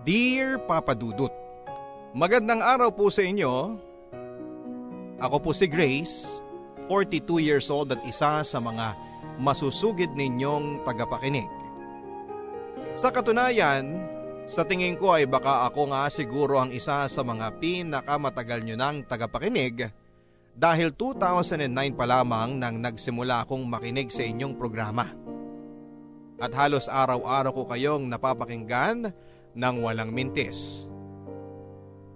Dear Papa Dudut, Magandang araw po sa inyo. Ako po si Grace, 42 years old at isa sa mga masusugid ninyong tagapakinig. Sa katunayan, sa tingin ko ay baka ako nga siguro ang isa sa mga pinakamatagal nyo ng tagapakinig dahil 2009 pa lamang nang nagsimula akong makinig sa inyong programa. At halos araw-araw ko kayong napapakinggan ng walang mintis.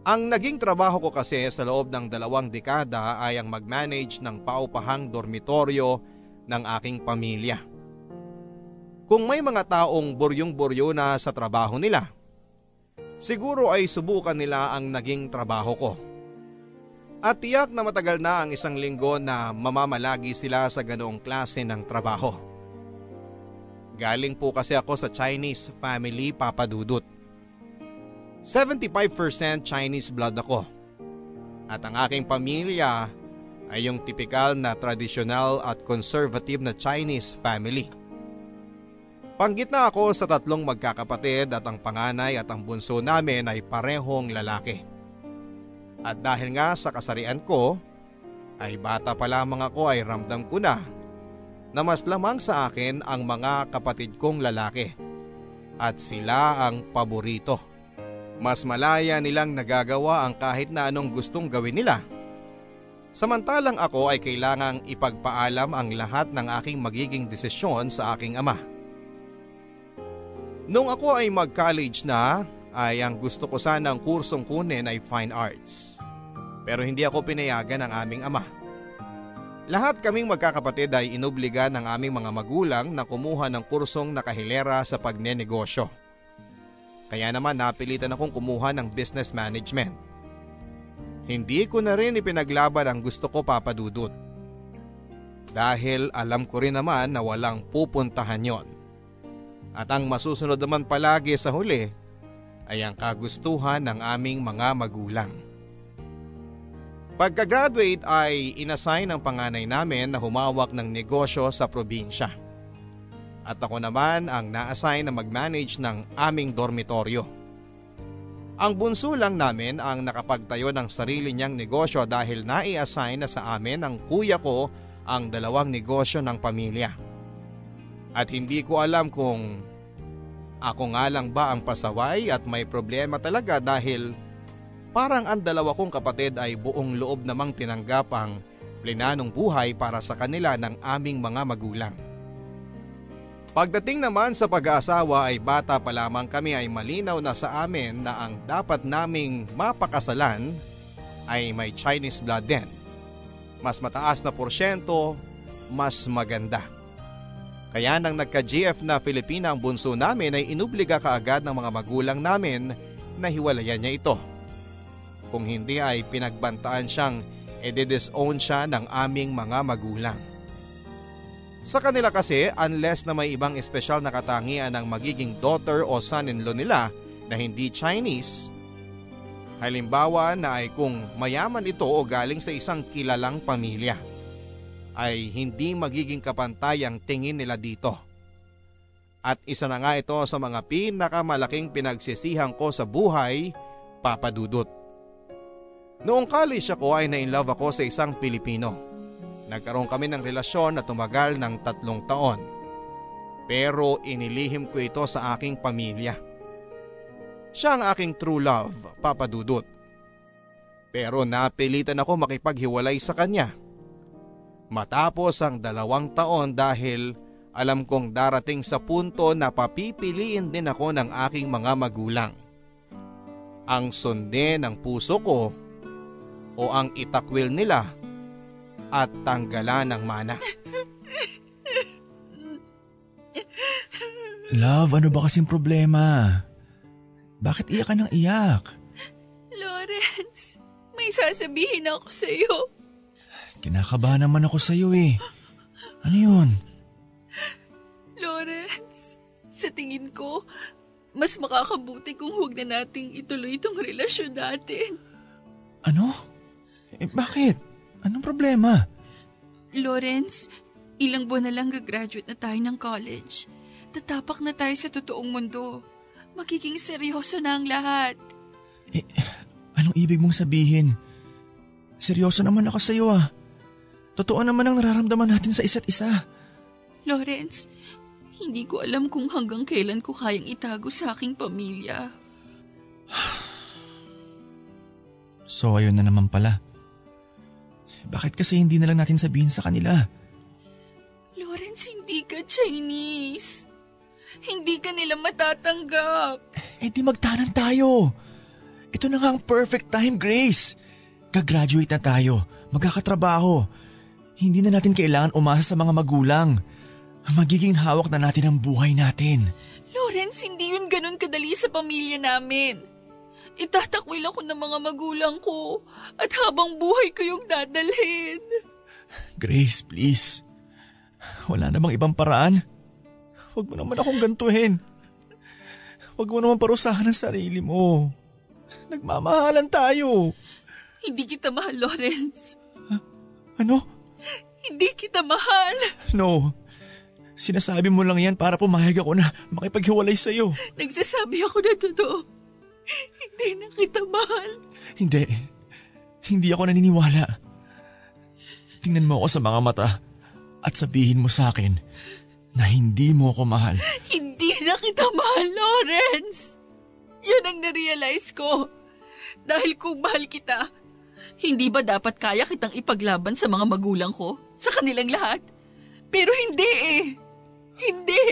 Ang naging trabaho ko kasi sa loob ng dalawang dekada ay ang mag-manage ng paupahang dormitoryo ng aking pamilya. Kung may mga taong buryong-buryo na sa trabaho nila, siguro ay subukan nila ang naging trabaho ko. At tiyak na matagal na ang isang linggo na mamamalagi sila sa ganoong klase ng trabaho. Galing po kasi ako sa Chinese family papadudot. 75% Chinese blood ako. At ang aking pamilya ay yung tipikal na tradisyonal at conservative na Chinese family. Panggitna ako sa tatlong magkakapatid at ang panganay at ang bunso namin ay parehong lalaki. At dahil nga sa kasarian ko, ay bata pa lamang ako ay ramdam ko na na mas lamang sa akin ang mga kapatid kong lalaki at sila ang paborito. Mas malaya nilang nagagawa ang kahit na anong gustong gawin nila. Samantalang ako ay kailangang ipagpaalam ang lahat ng aking magiging desisyon sa aking ama. Nung ako ay mag-college na, ay ang gusto ko sana ang kursong kunin ay fine arts. Pero hindi ako pinayagan ng aming ama. Lahat kaming magkakapatid ay inubliga ng aming mga magulang na kumuha ng kursong nakahilera sa pagnenegosyo. Kaya naman napilitan akong kumuha ng business management. Hindi ko na rin ipinaglaban ang gusto ko papadudot. Dahil alam ko rin naman na walang pupuntahan yon. At ang masusunod naman palagi sa huli ay ang kagustuhan ng aming mga magulang. Pagka-graduate ay inassign ng panganay namin na humawak ng negosyo sa probinsya at ako naman ang na-assign na mag-manage ng aming dormitoryo. Ang bunso lang namin ang nakapagtayo ng sarili niyang negosyo dahil nai-assign na sa amin ng kuya ko ang dalawang negosyo ng pamilya. At hindi ko alam kung ako nga lang ba ang pasaway at may problema talaga dahil parang ang dalawa kong kapatid ay buong loob namang tinanggap ang plinanong buhay para sa kanila ng aming mga magulang. Pagdating naman sa pag-aasawa ay bata pa lamang kami ay malinaw na sa amin na ang dapat naming mapakasalan ay may Chinese blood din. Mas mataas na porsyento, mas maganda. Kaya nang nagka-GF na Filipina ang bunso namin ay inubliga kaagad ng mga magulang namin na hiwalayan niya ito. Kung hindi ay pinagbantaan siyang edi-disown siya ng aming mga magulang. Sa kanila kasi, unless na may ibang espesyal na katangian ng magiging daughter o son-in-law nila na hindi Chinese, halimbawa na ay kung mayaman ito o galing sa isang kilalang pamilya, ay hindi magiging kapantay ang tingin nila dito. At isa na nga ito sa mga pinakamalaking pinagsisihan ko sa buhay, papadudot. Noong college ako ay na-inlove ako sa isang Pilipino. Nagkaroon kami ng relasyon na tumagal ng tatlong taon. Pero inilihim ko ito sa aking pamilya. Siya ang aking true love, Papa Dudut. Pero napilitan ako makipaghiwalay sa kanya. Matapos ang dalawang taon dahil alam kong darating sa punto na papipiliin din ako ng aking mga magulang. Ang sundin ng puso ko o ang itakwil nila at tanggalan ng mana. Love, ano ba kasing problema? Bakit iyak ka ng iyak? Lawrence, may sasabihin ako sa iyo. Kinakabahan naman ako sa iyo eh. Ano yun? Lawrence, sa tingin ko, mas makakabuti kung huwag na nating ituloy itong relasyon natin. Ano? Eh, bakit? Anong problema? Lawrence, ilang buwan na lang gagraduate na tayo ng college. Tatapak na tayo sa totoong mundo. magiging seryoso na ang lahat. Eh, anong ibig mong sabihin? Seryoso naman ako sa iyo ah. Totoo naman ang nararamdaman natin sa isa't isa. Lawrence, hindi ko alam kung hanggang kailan ko kayang itago sa aking pamilya. So ayun na naman pala. Bakit kasi hindi na lang natin sabihin sa kanila? Lawrence, hindi ka Chinese. Hindi ka nila matatanggap. Eh di magtanan tayo. Ito na nga ang perfect time, Grace. Gagraduate na tayo, magkakatrabaho. Hindi na natin kailangan umasa sa mga magulang. Magiging hawak na natin ang buhay natin. Lawrence, hindi yun ganun kadali sa pamilya namin. Itatakwil ako ng mga magulang ko at habang buhay ko yung dadalhin. Grace, please. Wala namang ibang paraan. Huwag mo naman akong gantuhin. Huwag mo naman parusahan ang sarili mo. Nagmamahalan tayo. Hindi kita mahal, Lawrence. Ha? Ano? Hindi kita mahal. No. Sinasabi mo lang yan para pumayag ako na makipaghiwalay sa'yo. Nagsasabi ako na totoo. Hindi na kita mahal. Hindi. Hindi ako naniniwala. Tingnan mo ako sa mga mata at sabihin mo sa akin na hindi mo ako mahal. Hindi na kita mahal, Lawrence. Yun ang narealize ko. Dahil kung mahal kita, hindi ba dapat kaya kitang ipaglaban sa mga magulang ko? Sa kanilang lahat? Pero hindi eh. Hindi.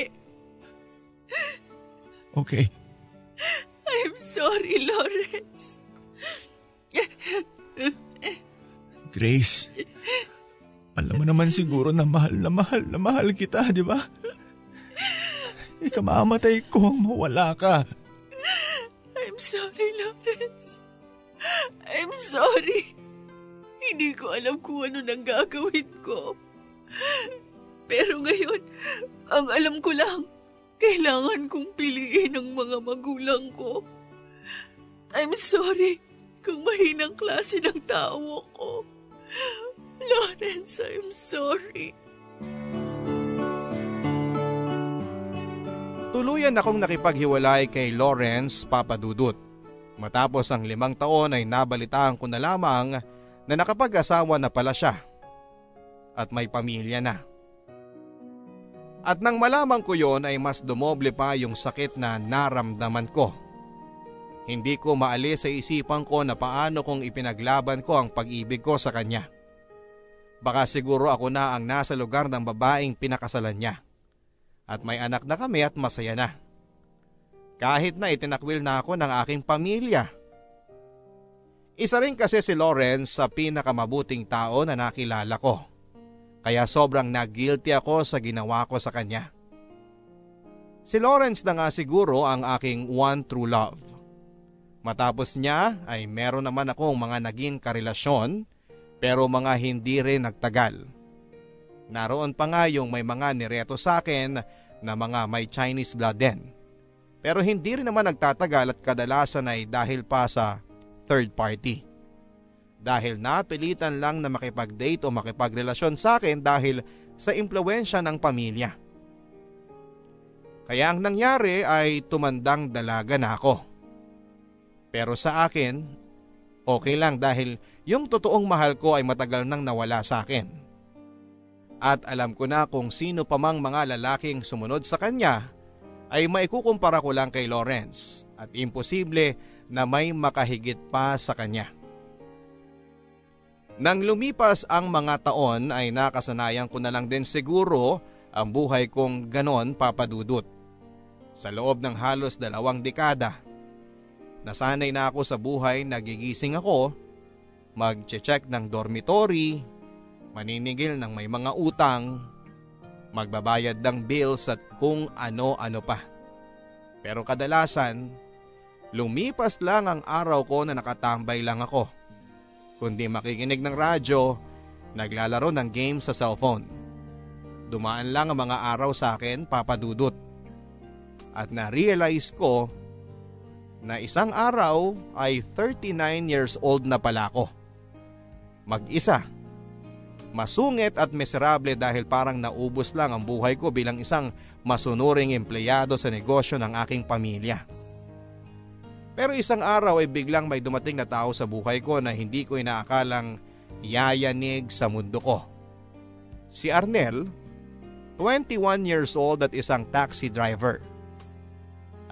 Okay. I'm sorry, Lawrence. Grace, alam mo naman siguro na mahal na mahal na mahal kita, di ba? Ikamamatay ko ang mawala ka. I'm sorry, Lawrence. I'm sorry. Hindi ko alam kung ano nang gagawin ko. Pero ngayon, ang alam ko lang, kailangan kong piliin ang mga magulang ko. I'm sorry kung mahinang klase ng tao ko. Lawrence, I'm sorry. Tuluyan akong nakipaghiwalay kay Lawrence Papadudut. Matapos ang limang taon ay nabalitaan ko na lamang na nakapag-asawa na pala siya at may pamilya na. At nang malaman ko yon ay mas dumoble pa yung sakit na naramdaman ko. Hindi ko maalis sa isipan ko na paano kung ipinaglaban ko ang pag-ibig ko sa kanya. Baka siguro ako na ang nasa lugar ng babaeng pinakasalan niya. At may anak na kami at masaya na. Kahit na itinakwil na ako ng aking pamilya. Isa rin kasi si Lawrence sa pinakamabuting tao na nakilala ko. Kaya sobrang nag-guilty ako sa ginawa ko sa kanya. Si Lawrence na nga siguro ang aking one true love. Matapos niya ay meron naman akong mga naging karelasyon pero mga hindi rin nagtagal. Naroon pa nga yung may mga nireto sa akin na mga may Chinese blood din. Pero hindi rin naman nagtatagal at kadalasan ay dahil pa sa third party dahil napilitan lang na makipag-date o makipagrelasyon sa akin dahil sa impluensya ng pamilya. Kaya ang nangyari ay tumandang dalaga na ako. Pero sa akin, okay lang dahil yung totoong mahal ko ay matagal nang nawala sa akin. At alam ko na kung sino pa mang mga lalaking sumunod sa kanya ay maikukumpara ko lang kay Lawrence at imposible na may makahigit pa sa kanya. Nang lumipas ang mga taon ay nakasanayan ko na lang din siguro ang buhay kong ganon papadudot. Sa loob ng halos dalawang dekada, nasanay na ako sa buhay nagigising ako, mag-check ng dormitory, maninigil ng may mga utang, magbabayad ng bills at kung ano-ano pa. Pero kadalasan, lumipas lang ang araw ko na nakatambay lang ako kundi makikinig ng radyo, naglalaro ng game sa cellphone. Dumaan lang ang mga araw sa akin, papadudot. At na-realize ko na isang araw ay 39 years old na pala ako. Mag-isa. Masungit at miserable dahil parang naubos lang ang buhay ko bilang isang masunuring empleyado sa negosyo ng aking pamilya. Pero isang araw ay biglang may dumating na tao sa buhay ko na hindi ko inaakalang yayanig sa mundo ko. Si Arnel, 21 years old at isang taxi driver.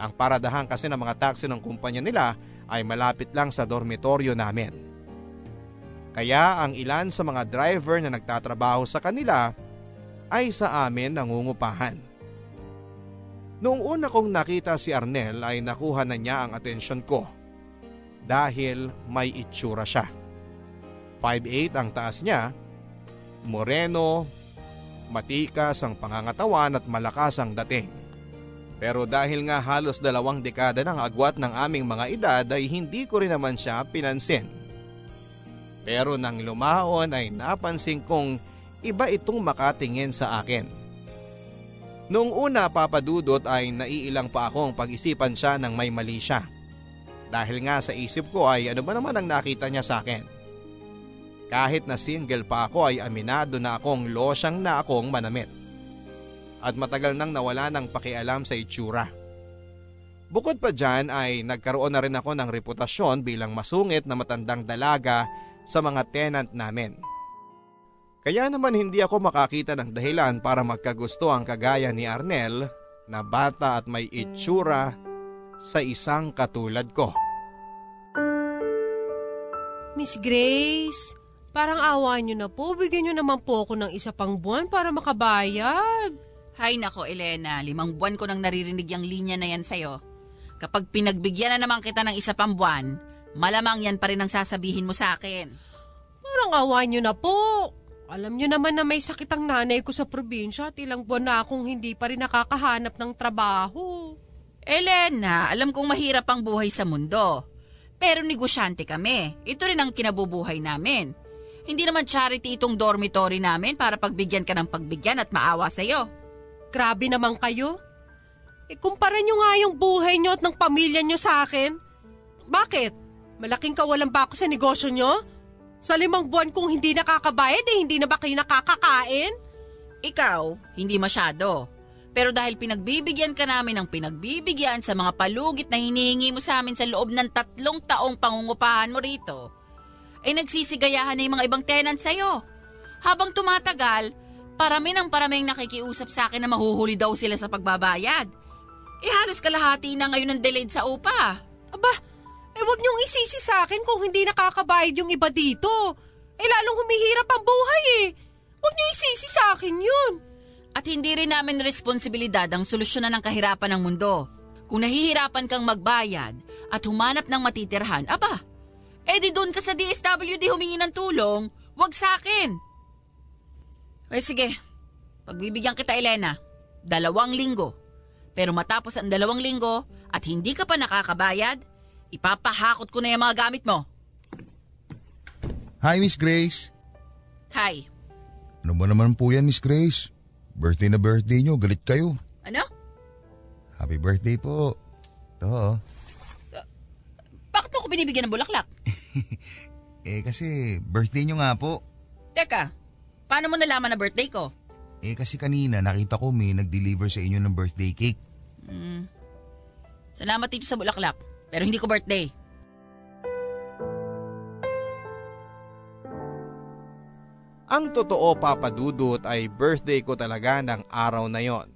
Ang paradahan kasi ng mga taxi ng kumpanya nila ay malapit lang sa dormitoryo namin. Kaya ang ilan sa mga driver na nagtatrabaho sa kanila ay sa amin nangungupahan. Noong una kong nakita si Arnel ay nakuha na niya ang atensyon ko dahil may itsura siya. 5'8 ang taas niya, moreno, matikas ang pangangatawan at malakas ang dating. Pero dahil nga halos dalawang dekada ng agwat ng aming mga edad ay hindi ko rin naman siya pinansin. Pero nang lumaon ay napansin kong iba itong makatingin sa akin. Noong una papadudot ay naiilang pa akong pag-isipan siya ng may mali siya. Dahil nga sa isip ko ay ano ba naman ang nakita niya sa akin. Kahit na single pa ako ay aminado na akong losyang na akong manamit. At matagal nang nawala ng pakialam sa itsura. Bukod pa dyan ay nagkaroon na rin ako ng reputasyon bilang masungit na matandang dalaga sa mga tenant namin. Kaya naman hindi ako makakita ng dahilan para magkagusto ang kagaya ni Arnel na bata at may itsura sa isang katulad ko. Miss Grace, parang awa niyo na po. Bigyan niyo naman po ako ng isa pang buwan para makabayad. Hay nako Elena, limang buwan ko nang naririnig yung linya na yan sa'yo. Kapag pinagbigyan na naman kita ng isa pang buwan, malamang yan pa rin ang sasabihin mo sa akin. Parang awa niyo na po. Alam niyo naman na may sakit ang nanay ko sa probinsya at ilang buwan na akong hindi pa rin nakakahanap ng trabaho. Elena, alam kong mahirap ang buhay sa mundo. Pero negosyante kami. Ito rin ang kinabubuhay namin. Hindi naman charity itong dormitory namin para pagbigyan ka ng pagbigyan at maawa sa'yo. Grabe naman kayo. Ikumpara niyo nga yung buhay niyo at ng pamilya niyo sa akin. Bakit? Malaking kawalan ba ako sa negosyo niyo? Sa limang buwan kong hindi nakakabayad eh, hindi na ba kayo nakakakain? Ikaw, hindi masyado. Pero dahil pinagbibigyan ka namin ng pinagbibigyan sa mga palugit na hinihingi mo sa amin sa loob ng tatlong taong pangungupahan mo rito, ay nagsisigayahan na yung mga ibang tenant sa'yo. Habang tumatagal, parami ng paraming nakikiusap sa akin na mahuhuli daw sila sa pagbabayad. Eh halos kalahati na ngayon ng delayed sa upa. Aba, eh wag niyong isisi sa akin kung hindi nakakabayad yung iba dito. Eh lalong humihirap ang buhay eh. Wag niyo isisi sa akin yun. At hindi rin namin responsibilidad ang solusyonan ng kahirapan ng mundo. Kung nahihirapan kang magbayad at humanap ng matitirhan, aba, eh di doon ka sa DSWD humingi ng tulong, wag sa akin. Eh sige, pagbibigyan kita Elena, dalawang linggo. Pero matapos ang dalawang linggo at hindi ka pa nakakabayad, ipapahakot ko na yung mga gamit mo. Hi, Miss Grace. Hi. Ano ba naman po yan, Miss Grace? Birthday na birthday nyo, galit kayo. Ano? Happy birthday po. Ito, oh. Bakit mo ako binibigyan ng bulaklak? Eh kasi birthday nyo nga po. Teka, paano mo nalaman na birthday ko? Eh kasi kanina nakita ko may nag-deliver sa inyo ng birthday cake. Hmm. Salamat dito sa bulaklak, pero hindi ko birthday. Ang totoo papadudot ay birthday ko talaga ng araw na yon.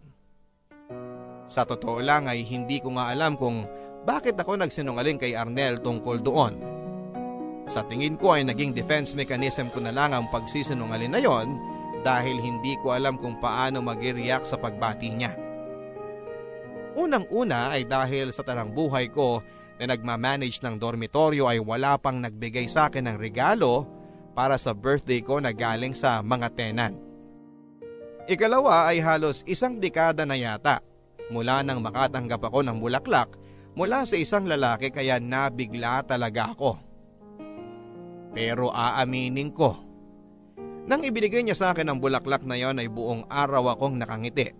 Sa totoo lang ay hindi ko nga alam kung bakit ako nagsinungaling kay Arnel tungkol doon. Sa tingin ko ay naging defense mechanism ko na lang ang pagsisinungaling na yon dahil hindi ko alam kung paano mag-react sa pagbati niya. Unang-una ay dahil sa tarang buhay ko na nagmamanage ng dormitoryo ay wala pang nagbigay sa akin ng regalo para sa birthday ko na galing sa mga tenant. Ikalawa ay halos isang dekada na yata mula nang makatanggap ako ng bulaklak mula sa isang lalaki kaya nabigla talaga ako. Pero aaminin ko, nang ibinigay niya sa akin ang bulaklak na yon ay buong araw akong nakangiti.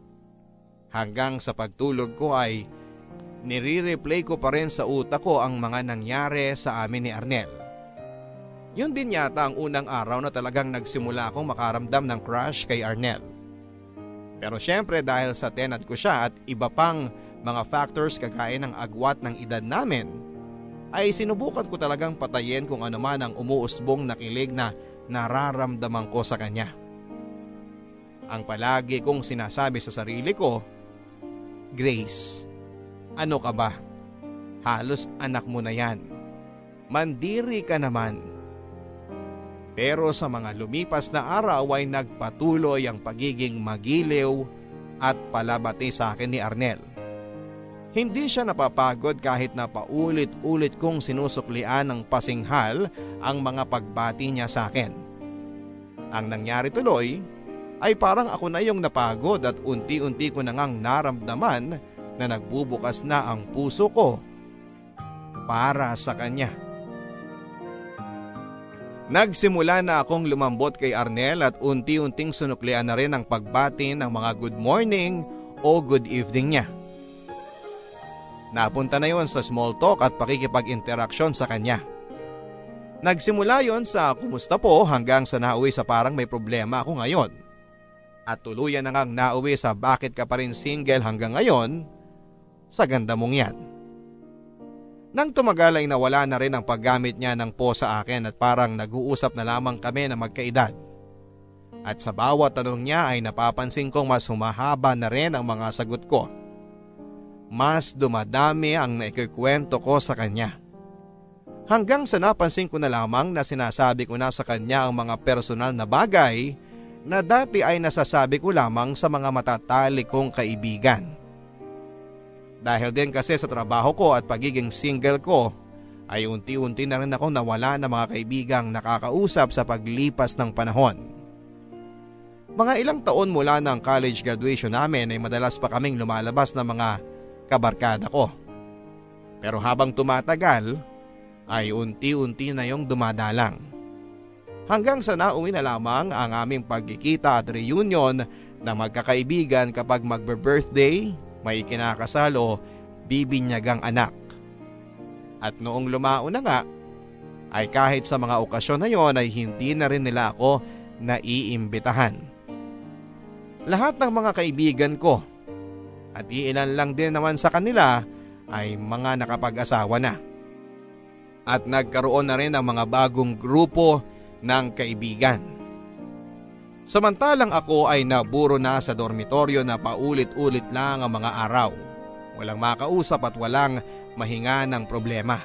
Hanggang sa pagtulog ko ay nire-replay ko pa rin sa utak ko ang mga nangyari sa amin ni Arnel. Yun din yata ang unang araw na talagang nagsimula akong makaramdam ng crush kay Arnel. Pero syempre dahil sa tenant ko siya at iba pang mga factors kagaya ng agwat ng edad namin, ay sinubukan ko talagang patayin kung ano man ang umuusbong na kilig na nararamdaman ko sa kanya. Ang palagi kong sinasabi sa sarili ko, Grace, ano ka ba? Halos anak mo na yan. Mandiri ka naman. Pero sa mga lumipas na araw ay nagpatuloy ang pagiging magiliw at palabati sa akin ni Arnel. Hindi siya napapagod kahit na paulit-ulit kong sinusuklian ng pasinghal ang mga pagbati niya sa akin. Ang nangyari tuloy ay parang ako na yung napagod at unti-unti ko nang naramdaman na nagbubukas na ang puso ko para sa kanya. Nagsimula na akong lumambot kay Arnel at unti-unting sunuklian na rin ang pagbati ng mga good morning o good evening niya. Napunta na yon sa small talk at pakikipag-interaksyon sa kanya. Nagsimula yon sa kumusta po hanggang sa nauwi sa parang may problema ako ngayon. At tuluyan na ngang nauwi sa bakit ka pa rin single hanggang ngayon sa ganda mong yan. Nang tumagal ay nawala na rin ang paggamit niya ng po sa akin at parang nag-uusap na lamang kami na magkaedad. At sa bawat tanong niya ay napapansin kong mas humahaba na rin ang mga sagot ko mas dumadami ang naikikwento ko sa kanya. Hanggang sa napansin ko na lamang na sinasabi ko na sa kanya ang mga personal na bagay na dati ay nasasabi ko lamang sa mga matatali kong kaibigan. Dahil din kasi sa trabaho ko at pagiging single ko, ay unti-unti na rin ako nawala ng mga kaibigang nakakausap sa paglipas ng panahon. Mga ilang taon mula ng college graduation namin ay madalas pa kaming lumalabas ng mga kabarkada ko. Pero habang tumatagal, ay unti-unti na yung dumadalang. Hanggang sa nauwi na lamang ang aming pagkikita at reunion na magkakaibigan kapag magbe-birthday, may kinakasal o bibinyagang anak. At noong lumao na nga, ay kahit sa mga okasyon na yon ay hindi na rin nila ako naiimbitahan. Lahat ng mga kaibigan ko at iilan lang din naman sa kanila ay mga nakapag-asawa na. At nagkaroon na rin ng mga bagong grupo ng kaibigan. Samantalang ako ay naburo na sa dormitoryo na paulit-ulit lang ang mga araw. Walang makausap at walang mahinga ng problema.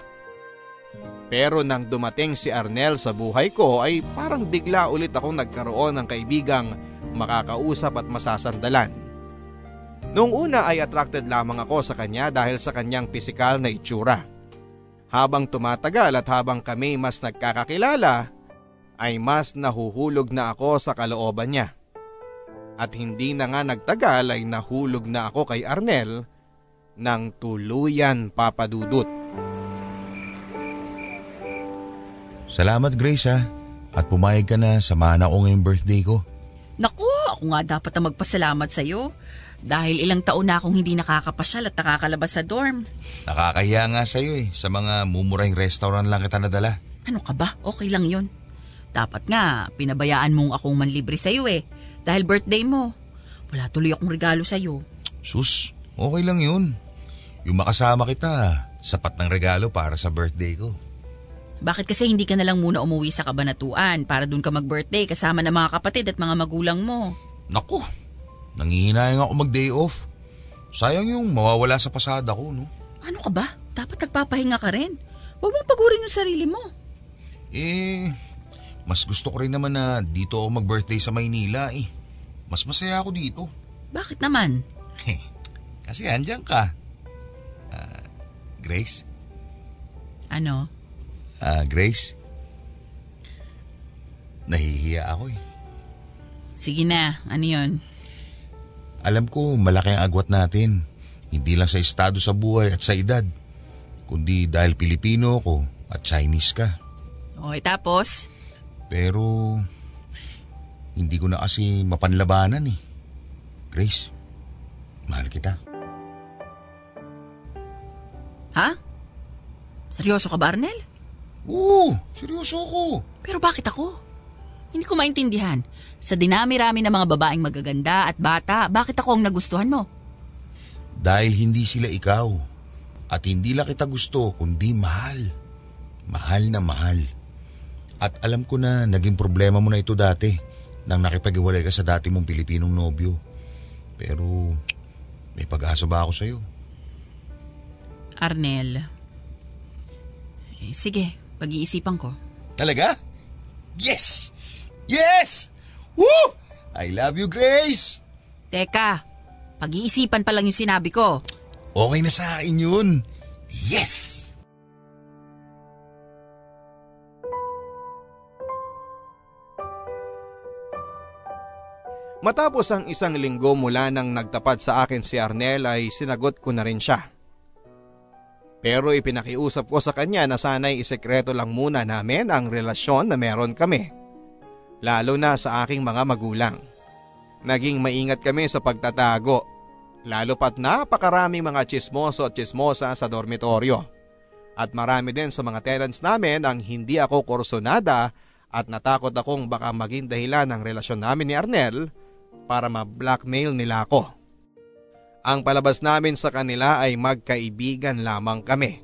Pero nang dumating si Arnel sa buhay ko ay parang bigla ulit akong nagkaroon ng kaibigang makakausap at masasandalan. Noong una ay attracted lamang ako sa kanya dahil sa kanyang pisikal na itsura. Habang tumatagal at habang kami mas nagkakakilala, ay mas nahuhulog na ako sa kalooban niya. At hindi na nga nagtagal ay nahulog na ako kay Arnel ng tuluyan papadudot. Salamat Grace ha. At pumayag ka na samahan ako ngayong birthday ko. Naku, ako nga dapat na magpasalamat sa'yo. Dahil ilang taon na akong hindi nakakapasyal at nakakalabas sa dorm. Nakakahiya nga sa'yo eh. Sa mga mumurahing restaurant lang kita nadala. Ano ka ba? Okay lang yon. Dapat nga, pinabayaan mong akong manlibre sa'yo eh. Dahil birthday mo. Wala tuloy akong regalo sa'yo. Sus, okay lang yun. Yung makasama kita, sapat ng regalo para sa birthday ko. Bakit kasi hindi ka na lang muna umuwi sa kabanatuan para dun ka mag-birthday kasama ng mga kapatid at mga magulang mo? Naku, Nangihinayang ako mag-day off. Sayang yung mawawala sa pasada ko, no? Ano ka ba? Dapat nagpapahinga ka rin. Huwag mong pagurin yung sarili mo. Eh, mas gusto ko rin naman na dito ako mag-birthday sa Maynila eh. Mas masaya ako dito. Bakit naman? Kasi andyan ka. Uh, Grace? Ano? Ah, uh, Grace? Nahihiya ako eh. Sige na, ano yun? Alam ko malaki ang agwat natin. Hindi lang sa estado sa buhay at sa edad. Kundi dahil Pilipino ko at Chinese ka. Okay, tapos? Pero hindi ko na kasi mapanlabanan eh. Grace, mahal kita. Ha? Seryoso ka ba, Arnel? Oo, seryoso ako. Pero bakit ako? Hindi ko maintindihan. Sa dinami-rami ng mga babaeng magaganda at bata, bakit ako ang nagustuhan mo? Dahil hindi sila ikaw. At hindi lang kita gusto, kundi mahal. Mahal na mahal. At alam ko na naging problema mo na ito dati nang nakipag-iwalay ka sa dati mong Pilipinong nobyo. Pero may pag-asa ba ako sa'yo? Arnel. Eh, sige, pag-iisipan ko. Talaga? Yes! Yes! Woo! I love you, Grace! Teka, pag-iisipan pa lang yung sinabi ko. Okay na sa akin yun. Yes! Matapos ang isang linggo mula nang nagtapat sa akin si Arnel ay sinagot ko na rin siya. Pero ipinakiusap ko sa kanya na sana'y isekreto lang muna namin ang relasyon na meron kami. Lalo na sa aking mga magulang. Naging maingat kami sa pagtatago. Lalo pat napakaraming mga chismoso at chismosa sa dormitoryo. At marami din sa mga tenants namin ang hindi ako kursonada at natakot akong baka maging dahilan ng relasyon namin ni Arnel para ma-blackmail nila ako. Ang palabas namin sa kanila ay magkaibigan lamang kami.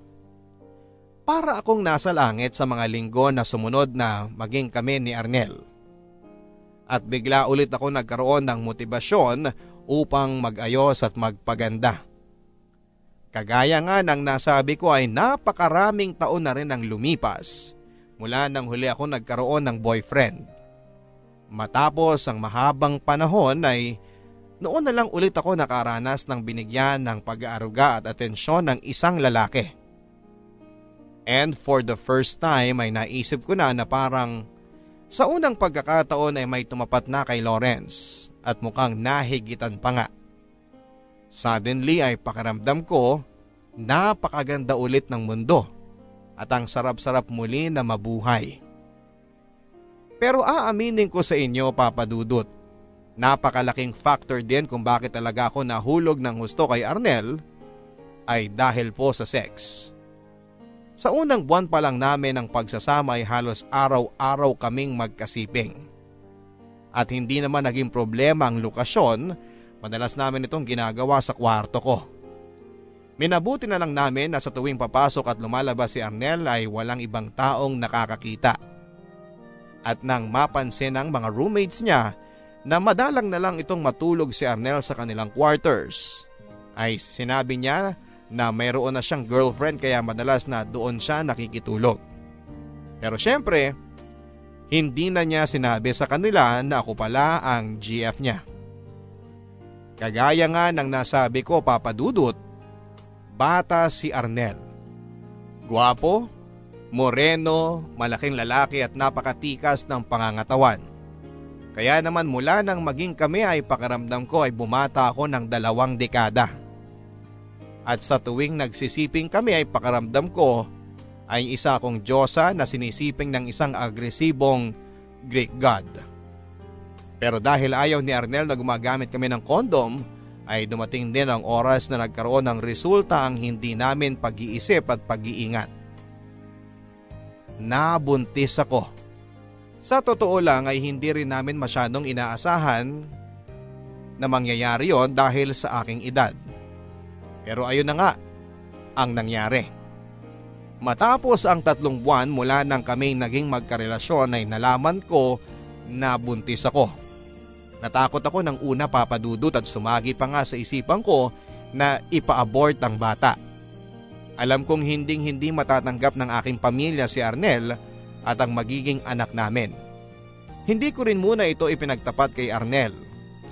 Para akong nasa langit sa mga linggo na sumunod na maging kami ni Arnel. At bigla ulit ako nagkaroon ng motibasyon upang mag-ayos at magpaganda. Kagaya nga ng nasabi ko ay napakaraming taon na rin ang lumipas mula nang huli ako nagkaroon ng boyfriend. Matapos ang mahabang panahon ay noon na lang ulit ako nakaranas ng binigyan ng pag-aaruga at atensyon ng isang lalaki. And for the first time ay naisip ko na na parang sa unang pagkakataon ay may tumapat na kay Lawrence at mukhang nahigitan pa nga. Suddenly ay pakiramdam ko napakaganda ulit ng mundo at ang sarap-sarap muli na mabuhay. Pero aaminin ko sa inyo Papa Dudut, napakalaking factor din kung bakit talaga ako nahulog ng husto kay Arnel ay dahil po sa sex. Sa unang buwan pa lang namin ng pagsasama ay halos araw-araw kaming magkasiping. At hindi naman naging problema ang lokasyon, madalas namin itong ginagawa sa kwarto ko. Minabuti na lang namin na sa tuwing papasok at lumalabas si Arnel ay walang ibang taong nakakakita at nang mapansin ng mga roommates niya na madalang na lang itong matulog si Arnel sa kanilang quarters, ay sinabi niya na mayroon na siyang girlfriend kaya madalas na doon siya nakikitulog. Pero syempre, hindi na niya sinabi sa kanila na ako pala ang GF niya. Kagaya nga ng nasabi ko papadudot, bata si Arnel. Guwapo, moreno, malaking lalaki at napakatikas ng pangangatawan. Kaya naman mula nang maging kami ay pakaramdam ko ay bumata ako ng dalawang dekada. At sa tuwing nagsisiping kami ay pakaramdam ko ay isa akong Diyosa na sinisiping ng isang agresibong Greek God. Pero dahil ayaw ni Arnel na gumagamit kami ng kondom, ay dumating din ang oras na nagkaroon ng resulta ang hindi namin pag-iisip at pag-iingat nabuntis ako. Sa totoo lang ay hindi rin namin masyadong inaasahan na mangyayari yon dahil sa aking edad. Pero ayun na nga ang nangyari. Matapos ang tatlong buwan mula nang kami naging magkarelasyon ay nalaman ko na buntis ako. Natakot ako ng una papadudot at sumagi pa nga sa isipan ko na ipa-abort ang bata. Alam kong hinding hindi matatanggap ng aking pamilya si Arnel at ang magiging anak namin. Hindi ko rin muna ito ipinagtapat kay Arnel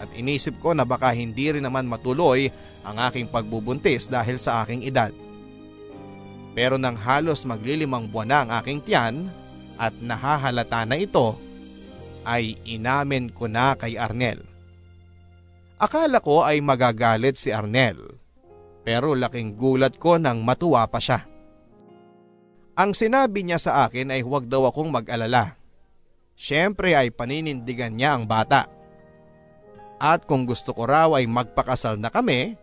at inisip ko na baka hindi rin naman matuloy ang aking pagbubuntis dahil sa aking edad. Pero nang halos maglilimang buwan na ang aking tiyan at nahahalata na ito, ay inamin ko na kay Arnel. Akala ko ay magagalit si Arnel pero laking gulat ko nang matuwa pa siya. Ang sinabi niya sa akin ay huwag daw akong mag-alala. Siyempre ay paninindigan niya ang bata. At kung gusto ko raw ay magpakasal na kami,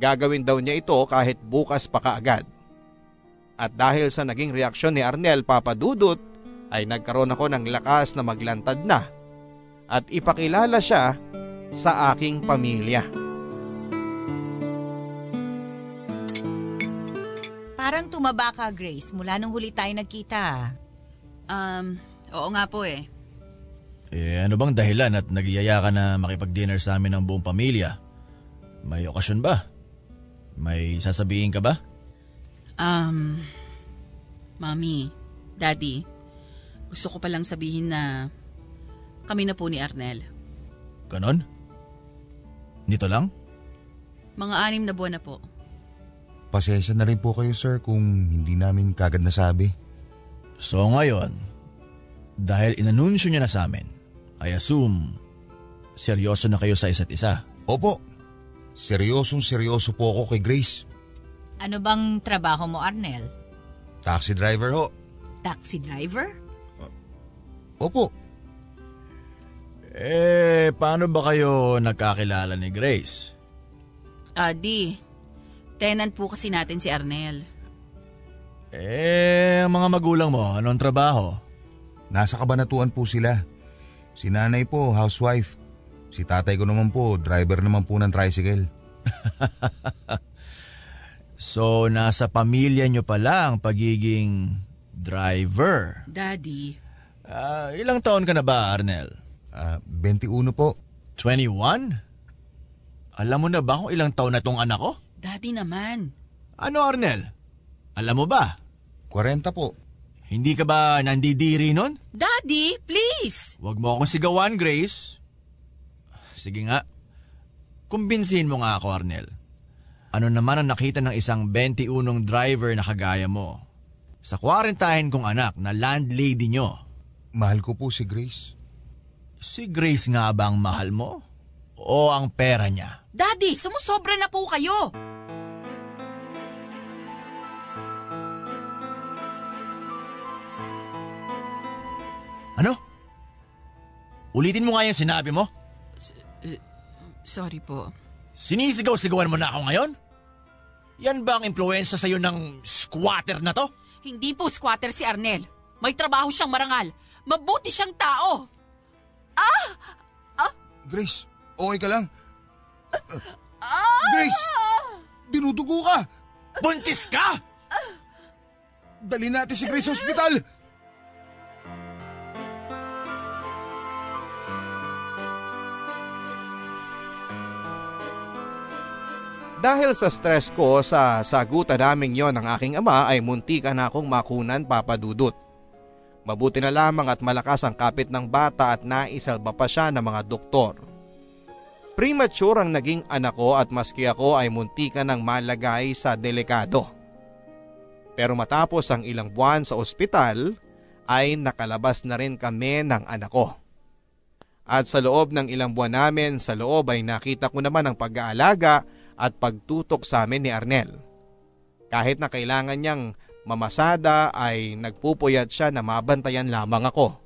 gagawin daw niya ito kahit bukas pa kaagad. At dahil sa naging reaksyon ni Arnel Papadudut, ay nagkaroon ako ng lakas na maglantad na at ipakilala siya sa aking pamilya. Parang tumaba ka, Grace, mula nung huli tayo nagkita. Um, oo nga po eh. Eh ano bang dahilan at nagyaya ka na makipag-dinner sa amin ng buong pamilya? May okasyon ba? May sasabihin ka ba? Um, Mami, Daddy, gusto ko palang sabihin na kami na po ni Arnel. Ganon? Nito lang? Mga anim na buwan na po. Pasensya na rin po kayo sir kung hindi namin kagad nasabi. So ngayon, dahil inanunsyo niya na sa amin, I assume seryoso na kayo sa isa't isa. Opo, seryosong seryoso po ako kay Grace. Ano bang trabaho mo, Arnel? Taxi driver ho. Taxi driver? Opo, Eh, paano ba kayo nagkakilala ni Grace? Ah, di. Tenant po kasi natin si Arnel. Eh, ang mga magulang mo, anong trabaho? nasa kabanatuan po sila. Si nanay po, housewife. Si tatay ko naman po, driver naman po ng tricycle. So, nasa pamilya nyo pala ang pagiging driver. Daddy, Ah, ilang taon ka na ba, Arnel? Ah, 21 po. 21? Alam mo na ba kung ilang taon na tong anak ko? Daddy naman. Ano, Arnel? Alam mo ba? 40 po. Hindi ka ba nandidiri nun? Daddy, please! Huwag mo akong sigawan, Grace. Sige nga. Kumbinsihin mo nga ako, Arnel. Ano naman ang nakita ng isang 21 driver na kagaya mo? Sa kwarentahin kong anak na landlady nyo, Mahal ko po si Grace. si Grace nga ba ang mahal mo? O ang pera niya? Daddy, sumusobra na po kayo! Ano? Ulitin mo nga yung sinabi mo? Sorry po. Sinisigaw-sigawan mo na ako ngayon? Yan ba ang impluensya sa'yo ng squatter na to? Hindi po squatter si Arnel. May trabaho siyang marangal. Mabuti siyang tao. Grace, okay ka lang? Grace! Dinudugo ka! Buntis ka! Dali natin si Grace sa ospital! Dahil sa stress ko sa sagutan naming yon ng aking ama ay muntikan na akong makunan papadudot. Mabuti na lamang at malakas ang kapit ng bata at naisalba pa siya ng mga doktor. Premature ang naging anak ko at maski ako ay muntikan ng malagay sa delikado. Pero matapos ang ilang buwan sa ospital ay nakalabas na rin kami ng anak ko. At sa loob ng ilang buwan namin sa loob ay nakita ko naman ang pag-aalaga at pagtutok sa amin ni Arnel. Kahit na kailangan niyang mamasada ay nagpupuyat siya na mabantayan lamang ako.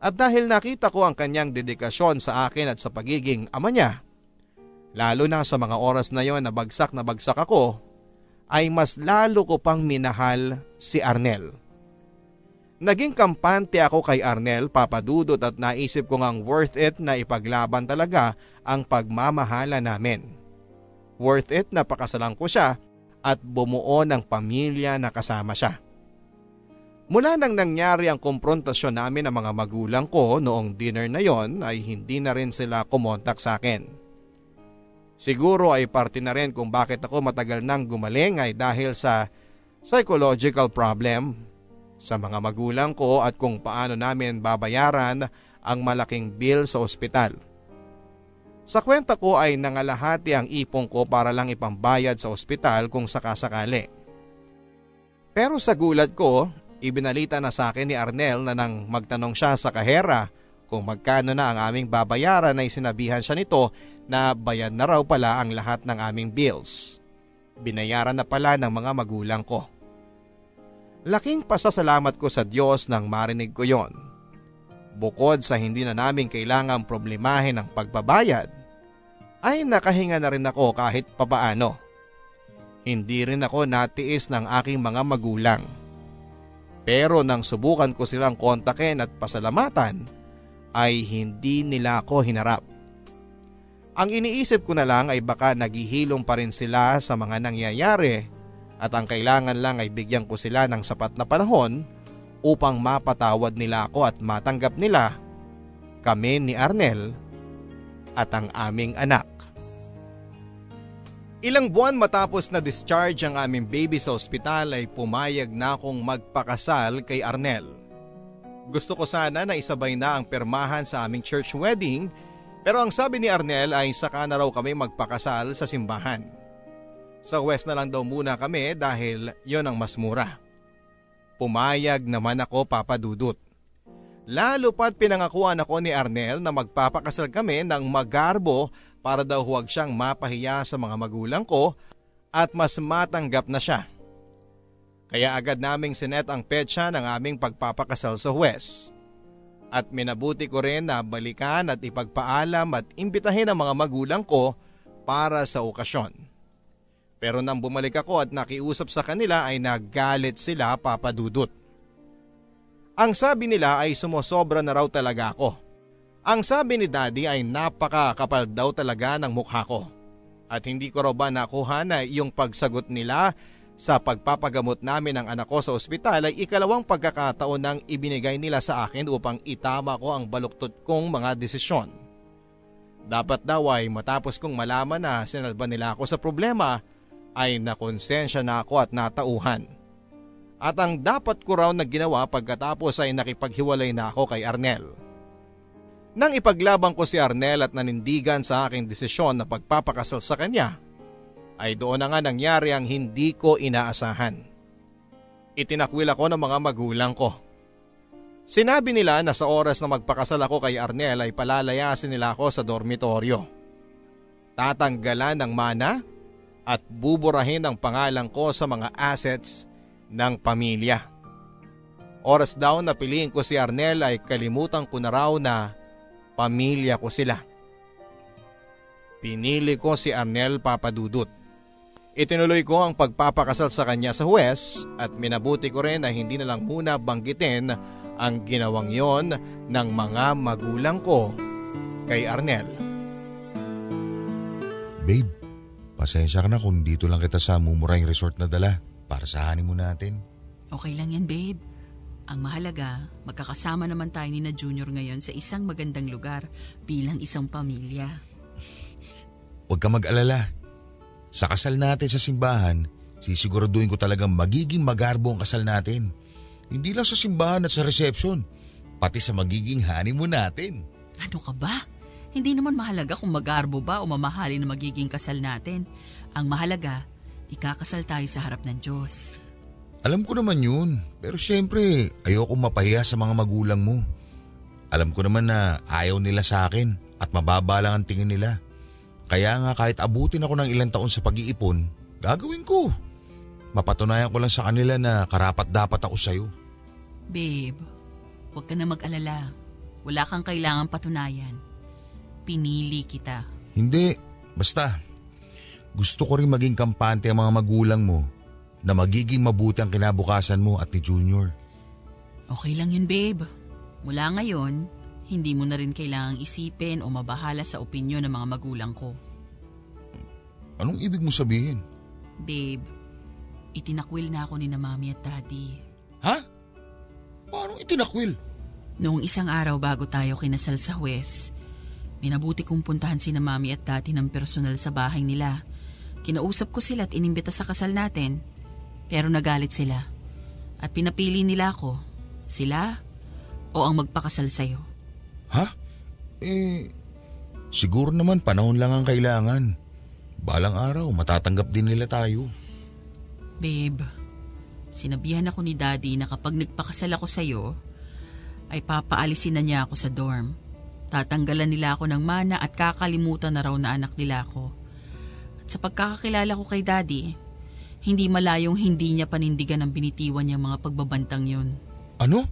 At dahil nakita ko ang kanyang dedikasyon sa akin at sa pagiging ama niya, lalo na sa mga oras na yon na bagsak na bagsak ako, ay mas lalo ko pang minahal si Arnel. Naging kampante ako kay Arnel papadudot at naisip ko ngang worth it na ipaglaban talaga ang pagmamahala namin. Worth it na pakasalan ko siya at bumuo ng pamilya na kasama siya. Mula nang nangyari ang komprontasyon namin ng mga magulang ko noong dinner na yon ay hindi na rin sila kumontak sa akin. Siguro ay parte na rin kung bakit ako matagal nang gumaling ay dahil sa psychological problem sa mga magulang ko at kung paano namin babayaran ang malaking bill sa ospital. Sa kwenta ko ay nangalahati ang ipong ko para lang ipambayad sa ospital kung sakasakali. Pero sa gulat ko, ibinalita na sa akin ni Arnel na nang magtanong siya sa kahera kung magkano na ang aming babayaran ay sinabihan siya nito na bayad na raw pala ang lahat ng aming bills. Binayaran na pala ng mga magulang ko. Laking pasasalamat ko sa Diyos nang marinig ko yon. Bukod sa hindi na namin kailangang problemahin ang pagbabayad, ay nakahinga na rin ako kahit papaano. Hindi rin ako natiis ng aking mga magulang. Pero nang subukan ko silang kontakin at pasalamatan, ay hindi nila ako hinarap. Ang iniisip ko na lang ay baka naghihilom pa rin sila sa mga nangyayari At ang kailangan lang ay bigyan ko sila ng sapat na panahon upang mapatawad nila ako at matanggap nila kami ni Arnel at ang aming anak. Ilang buwan matapos na discharge ang aming baby sa ospital ay pumayag na akong magpakasal kay Arnel. Gusto ko sana na isabay na ang permahan sa aming church wedding pero ang sabi ni Arnel ay saka na raw kami magpakasal sa simbahan. Sa west na lang daw muna kami dahil yon ang mas mura. Pumayag naman ako papadudot. Lalo pat pinangakuan ako ni Arnel na magpapakasal kami ng magarbo para daw huwag siyang mapahiya sa mga magulang ko at mas matanggap na siya. Kaya agad naming sinet ang petsa ng aming pagpapakasal sa Huwes. At minabuti ko rin na balikan at ipagpaalam at imbitahin ang mga magulang ko para sa okasyon. Pero nang bumalik ako at nakiusap sa kanila ay naggalit sila papadudot. Ang sabi nila ay sumosobra na raw talaga ako ang sabi ni daddy ay napakakapal daw talaga ng mukha ko. At hindi ko raw ba nakuha na yung pagsagot nila sa pagpapagamot namin ng anak ko sa ospital ay ikalawang pagkakataon nang ibinigay nila sa akin upang itama ko ang baluktot kong mga desisyon. Dapat daw ay matapos kong malaman na sinalba nila ako sa problema ay nakonsensya na ako at natauhan. At ang dapat ko raw na ginawa pagkatapos ay nakipaghiwalay na ako kay Arnel. Nang ipaglabang ko si Arnel at nanindigan sa aking desisyon na pagpapakasal sa kanya, ay doon na nga nangyari ang hindi ko inaasahan. Itinakwil ako ng mga magulang ko. Sinabi nila na sa oras na magpakasal ako kay Arnel ay palalayasin nila ako sa dormitoryo. Tatanggalan ng mana at buburahin ang pangalan ko sa mga assets ng pamilya. Oras daw na piliin ko si Arnel ay kalimutan ko na raw na Pamilya ko sila. Pinili ko si Arnel Papadudut. Itinuloy ko ang pagpapakasal sa kanya sa Huwes at minabuti ko rin na hindi na lang muna banggitin ang ginawang yon ng mga magulang ko kay Arnel. Babe, pasensya ka na kung dito lang kita sa mumurahing resort na dala para sa honeymoon natin. Okay lang yan, babe. Ang mahalaga, magkakasama naman tayo ni na Junior ngayon sa isang magandang lugar bilang isang pamilya. Huwag ka mag-alala. Sa kasal natin sa simbahan, sisiguraduhin ko talagang magiging magarbo ang kasal natin. Hindi lang sa simbahan at sa reception, pati sa magiging honeymoon natin. Ano ka ba? Hindi naman mahalaga kung magarbo ba o mamahalin na magiging kasal natin. Ang mahalaga, ikakasal tayo sa harap ng Diyos. Alam ko naman yun, pero syempre ayoko mapahiya sa mga magulang mo. Alam ko naman na ayaw nila sa akin at mababa lang ang tingin nila. Kaya nga kahit abutin ako ng ilang taon sa pag-iipon, gagawin ko. Mapatunayan ko lang sa kanila na karapat dapat ako sa'yo. Babe, huwag ka na mag-alala. Wala kang kailangan patunayan. Pinili kita. Hindi, basta. Gusto ko rin maging kampante ang mga magulang mo na magiging mabuti ang kinabukasan mo at ni Junior. Okay lang yun, babe. Mula ngayon, hindi mo na rin kailangang isipin o mabahala sa opinyon ng mga magulang ko. Anong ibig mo sabihin? Babe, itinakwil na ako ni na mami at daddy. Ha? Paano itinakwil? Noong isang araw bago tayo kinasal sa Huwes, minabuti kong puntahan si na mami at daddy ng personal sa bahay nila. Kinausap ko sila at inimbita sa kasal natin. Pero nagalit sila. At pinapili nila ako. Sila o ang magpakasal sa'yo. Ha? Eh, siguro naman panahon lang ang kailangan. Balang araw, matatanggap din nila tayo. Babe, sinabihan ako ni Daddy na kapag nagpakasal ako sa'yo, ay papaalisin na niya ako sa dorm. Tatanggalan nila ako ng mana at kakalimutan na raw na anak nila ako. At sa pagkakakilala ko kay Daddy, hindi malayong hindi niya panindigan ang binitiwan niyang mga pagbabantang yon. Ano?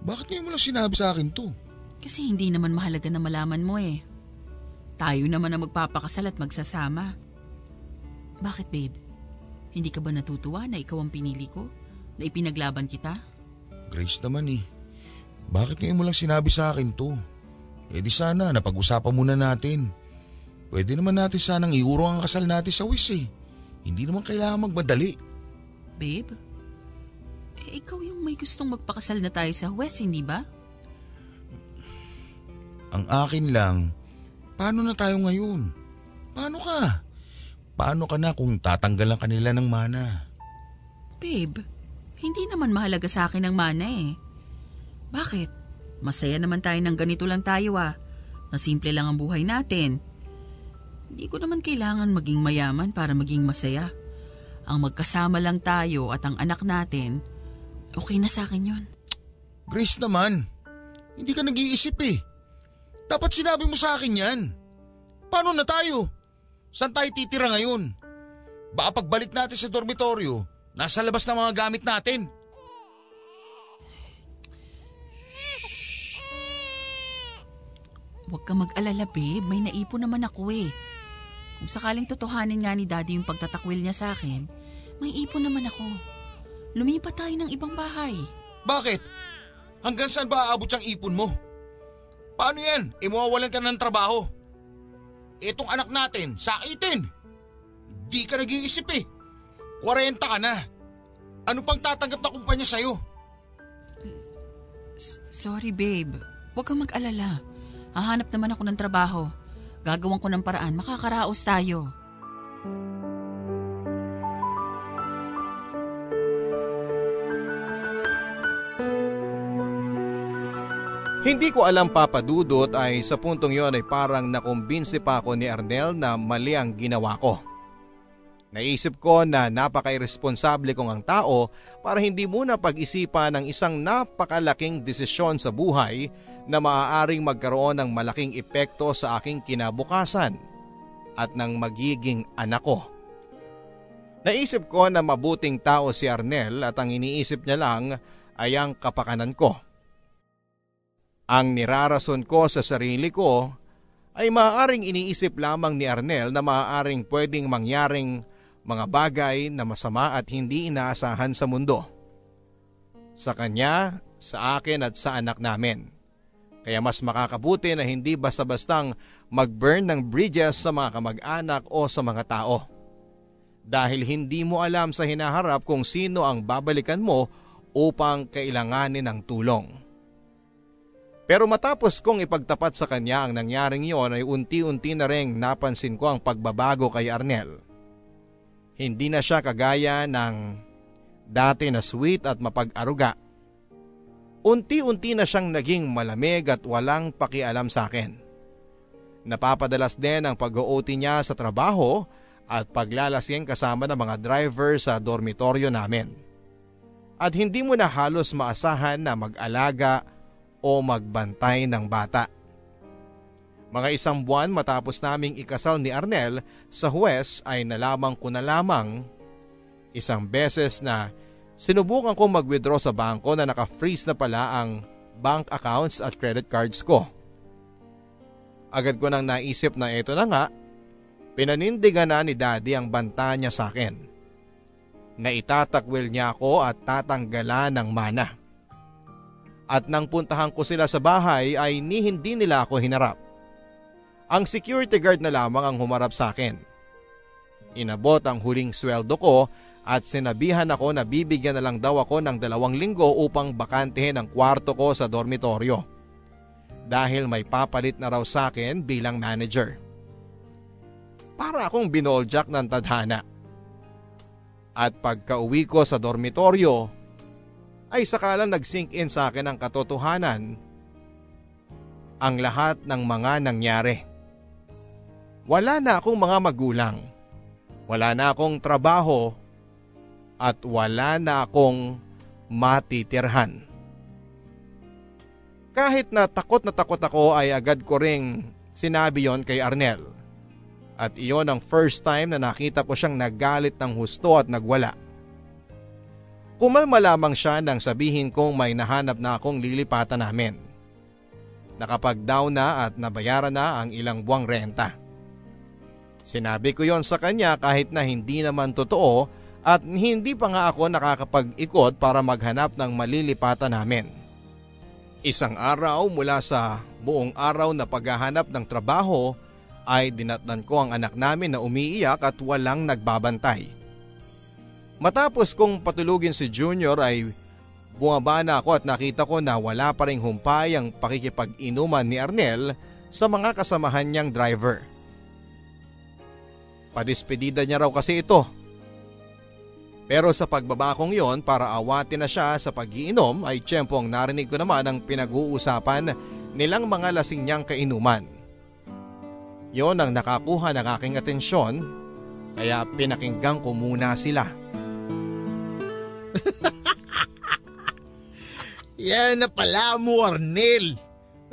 Bakit ngayon mo lang sinabi sa akin to? Kasi hindi naman mahalaga na malaman mo eh. Tayo naman ang magpapakasal at magsasama. Bakit babe? Hindi ka ba natutuwa na ikaw ang pinili ko? Na ipinaglaban kita? Grace naman eh. Bakit ngayon mo lang sinabi sa akin to? Eh di sana napag-usapan muna natin. Pwede naman natin sanang iurong ang kasal natin sa wis eh. Hindi naman kailangan magmadali. Babe, eh, ikaw yung may gustong magpakasal na tayo sa West, hindi ba? Ang akin lang, paano na tayo ngayon? Paano ka? Paano ka na kung tatanggalan kanila ng mana? Babe, hindi naman mahalaga sa akin ang mana eh. Bakit? Masaya naman tayo ng ganito lang tayo ah. Na simple lang ang buhay natin. Hindi ko naman kailangan maging mayaman para maging masaya. Ang magkasama lang tayo at ang anak natin, okay na sa akin yun. Grace naman, hindi ka nag-iisip eh. Dapat sinabi mo sa akin yan. Paano na tayo? Saan tayo titira ngayon? Baka pagbalik natin sa dormitoryo, nasa labas na mga gamit natin. Huwag ka mag-alala babe, may naipon naman ako eh. Kung sakaling totohanin nga ni daddy yung pagtatakwil niya sa akin, may ipon naman ako. Lumipat tayo ng ibang bahay. Bakit? Hanggang saan ba aabot yung ipon mo? Paano yan? Imawawalan ka ng trabaho. Itong anak natin, sakitin. Di ka nag-iisip eh. 40 ka na. Ano pang tatanggap na kumpanya sa'yo? Sorry babe, huwag kang mag-alala. Hahanap naman ako ng trabaho. Gagawan ko ng paraan, makakaraos tayo. Hindi ko alam papadudot ay sa puntong yon ay parang nakumbinsi pa ako ni Arnel na mali ang ginawa ko. Naisip ko na napaka-irresponsable kong ang tao para hindi muna pag-isipan ng isang napakalaking desisyon sa buhay na maaaring magkaroon ng malaking epekto sa aking kinabukasan at ng magiging anak ko. Naisip ko na mabuting tao si Arnel at ang iniisip niya lang ay ang kapakanan ko. Ang nirarason ko sa sarili ko ay maaaring iniisip lamang ni Arnel na maaaring pwedeng mangyaring mga bagay na masama at hindi inaasahan sa mundo. Sa kanya, sa akin at sa anak namin. Kaya mas makakabuti na hindi basta-bastang mag-burn ng bridges sa mga kamag-anak o sa mga tao. Dahil hindi mo alam sa hinaharap kung sino ang babalikan mo upang kailanganin ng tulong. Pero matapos kong ipagtapat sa kanya ang nangyaring iyon ay unti-unti na rin napansin ko ang pagbabago kay Arnel. Hindi na siya kagaya ng dati na sweet at mapag-aruga. Unti-unti na siyang naging malamig at walang pakialam sa akin. Napapadalas din ang pag-OT niya sa trabaho at paglalasing kasama ng mga driver sa dormitoryo namin. At hindi mo na halos maasahan na mag-alaga o magbantay ng bata. Mga isang buwan matapos naming ikasal ni Arnel sa Huwes ay nalaman ko na lamang isang beses na sinubukan ko mag-withdraw sa bangko na naka-freeze na pala ang bank accounts at credit cards ko. Agad ko nang naisip na ito na nga, pinanindigan na ni daddy ang banta niya sa akin. Na itatakwil niya ako at tatanggalan ng mana at nang puntahan ko sila sa bahay ay ni hindi nila ako hinarap. Ang security guard na lamang ang humarap sa akin. Inabot ang huling sweldo ko at sinabihan ako na bibigyan na lang daw ako ng dalawang linggo upang bakantehin ang kwarto ko sa dormitoryo. Dahil may papalit na raw sa akin bilang manager. Para akong binoljak ng tadhana. At pagka uwi ko sa dormitoryo, ay sakalang nag-sink in sa akin ang katotohanan ang lahat ng mga nangyari. Wala na akong mga magulang. Wala na akong trabaho at wala na akong matitirhan. Kahit na takot na takot ako ay agad ko ring sinabi yon kay Arnel. At iyon ang first time na nakita ko siyang nagalit ng husto at nagwala. Kumalma lamang siya nang sabihin kong may nahanap na akong lilipatan namin. Nakapag-down na at nabayaran na ang ilang buwang renta. Sinabi ko yon sa kanya kahit na hindi naman totoo at hindi pa nga ako nakakapag-ikot para maghanap ng malilipatan namin. Isang araw mula sa buong araw na paghahanap ng trabaho ay dinatnan ko ang anak namin na umiiyak at walang nagbabantay. Matapos kong patulugin si Junior ay bumaba na ako at nakita ko na wala pa rin humpay ang pakikipag-inuman ni Arnel sa mga kasamahan niyang driver. Padispedida niya raw kasi ito. Pero sa pagbaba kong yon para awatin na siya sa pag-iinom ay tiyempong narinig ko naman ang pinag-uusapan nilang mga lasing niyang kainuman. Yon ang nakakuha ng aking atensyon kaya pinakinggan ko muna sila. Yan na pala mo, Arnel.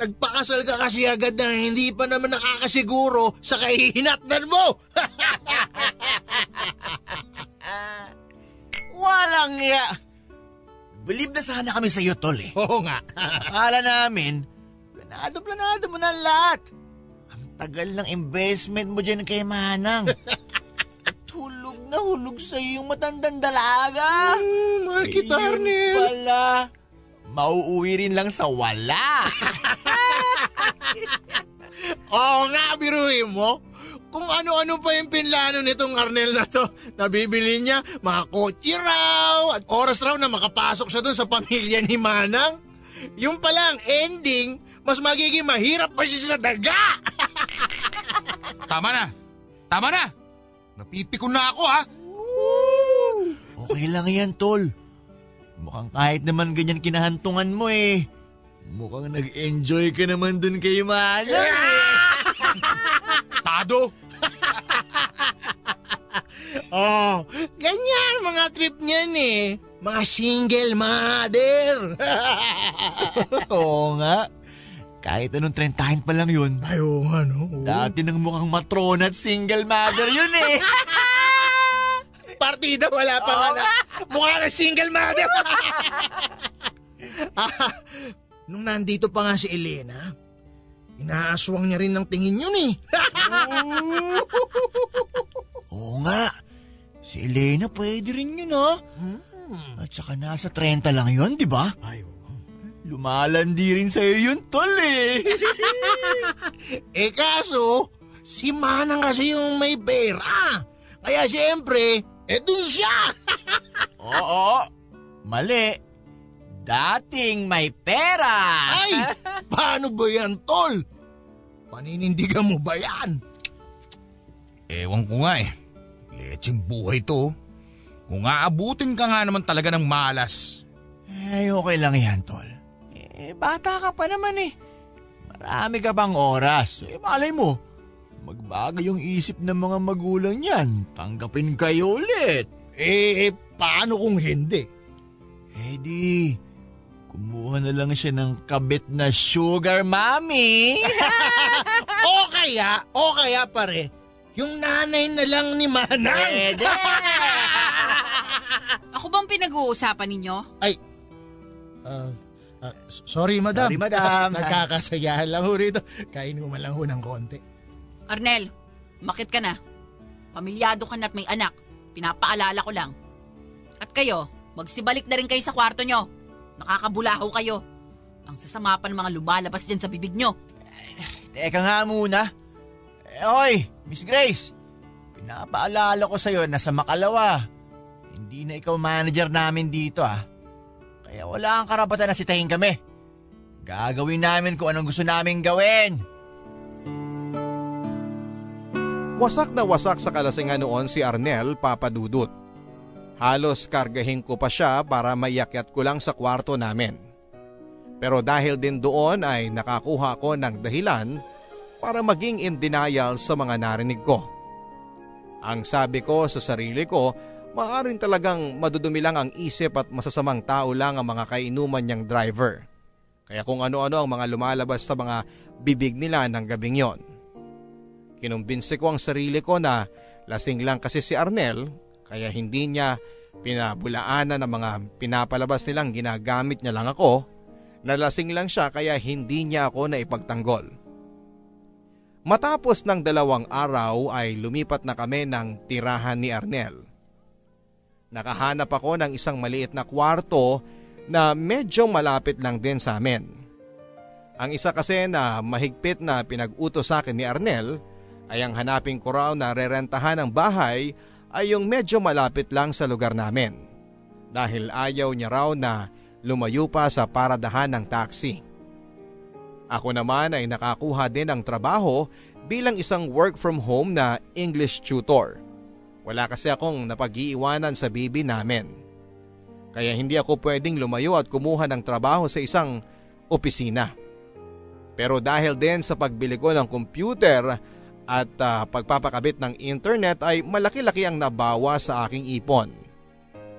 Nagpakasal ka kasi agad na hindi pa naman nakakasiguro sa kahihinatnan mo. Walang ya. Believe na sana kami sa iyo, tol eh. Oo nga. Akala namin, planado-planado mo na lahat. Ang tagal ng investment mo dyan kay Manang. At hulog na hulog sa yung matandang dalaga. Mm, Yun Arnel. pala. Mauuwi rin lang sa wala. Oo nga, biruin mo. Kung ano-ano pa yung pinlano nitong Arnel na to. Nabibili niya mga kotse raw at oras raw na makapasok siya dun sa pamilya ni Manang. Yung palang ending, mas magiging mahirap pa siya sa daga. Tama na! Tama na! Napipikon na ako ha! Okay lang yan, tol. Mukhang kahit naman ganyan kinahantungan mo eh. Mukhang nag-enjoy ka naman dun kay Manang eh. Tado! Oh, ganyan mga trip niyan eh. Mga single mother. Oo nga. Kahit anong trentahin pa lang yun. Ay, oo nga no. Dati nang mukhang matrona at single mother yun eh. Partida wala pa nga na. Mukha na single mother. Ah, Nung nandito pa nga si Elena, inaaswang niya rin ng tingin yun eh. Oo nga. Si Elena pwede rin yun ha. At saka nasa 30 lang yun, di ba? Ay. Lumalandi rin sa'yo yun, tol eh. Eh kaso, si Manang kasi yung may pera. Kaya siyempre, eh dun siya. Oo. Mali. Dating may pera. Ay, paano ba yan, tol? Paninindigan mo ba yan? Ewan ko nga eh. Lecheng buhay to. Kung aabutin ka nga naman talaga ng malas. Eh, okay lang yan, tol. Eh, bata ka pa naman eh. Marami ka bang oras? Eh, malay mo. Magbago yung isip ng mga magulang niyan. Tanggapin kayo ulit. Eh, paano kung hindi? Eh di, kumuha na lang siya ng kabit na sugar mommy. O kaya, o kaya pare, yung nanay na lang ni Manang. Pwede. Ako bang pinag-uusapan ninyo? Ay, ah, ah, s- sorry madam. Sorry, madam. Nagkakasayahan lang ho rito. Kain ko man lang ho ng konti. Arnel, makit ka na. Pamilyado ka na at may anak. Pinapaalala ko lang. At kayo, magsibalik na rin kayo sa kwarto nyo. Nakakabulaho kayo. Ang sasama pa ng mga lumalabas dyan sa bibig nyo. Teka nga muna. Eh, oy, Miss Grace. Pinapaalala ko sa'yo na sa Makalawa. Hindi na ikaw manager namin dito ah. Kaya wala kang karapatan na sitahin kami. Gagawin namin kung anong gusto namin gawin. Wasak na wasak sa kalasingan noon si Arnel Papadudut. Halos kargahin ko pa siya para maiyakyat ko lang sa kwarto namin. Pero dahil din doon ay nakakuha ko ng dahilan para maging in denial sa mga narinig ko. Ang sabi ko sa sarili ko, maaaring talagang madudumi lang ang isip at masasamang tao lang ang mga kainuman niyang driver. Kaya kung ano-ano ang mga lumalabas sa mga bibig nila ng gabing yon. Kinumbinsi ko ang sarili ko na lasing lang kasi si Arnel kaya hindi niya pinabulaanan ng mga pinapalabas nilang ginagamit niya lang ako na lasing lang siya kaya hindi niya ako na ipagtanggol. Matapos ng dalawang araw ay lumipat na kami ng tirahan ni Arnel. Nakahanap ako ng isang maliit na kwarto na medyo malapit lang din sa amin. Ang isa kasi na mahigpit na pinag-utos sa akin ni Arnel ay ang hanapin ko raw na rerentahan ng bahay ay yung medyo malapit lang sa lugar namin. Dahil ayaw niya raw na lumayo pa sa paradahan ng taxi. Ako naman ay nakakuha din ng trabaho bilang isang work from home na English tutor. Wala kasi akong napag-iiwanan sa bibi namin. Kaya hindi ako pwedeng lumayo at kumuha ng trabaho sa isang opisina. Pero dahil din sa pagbili ko ng computer at uh, pagpapakabit ng internet ay malaki-laki ang nabawa sa aking ipon.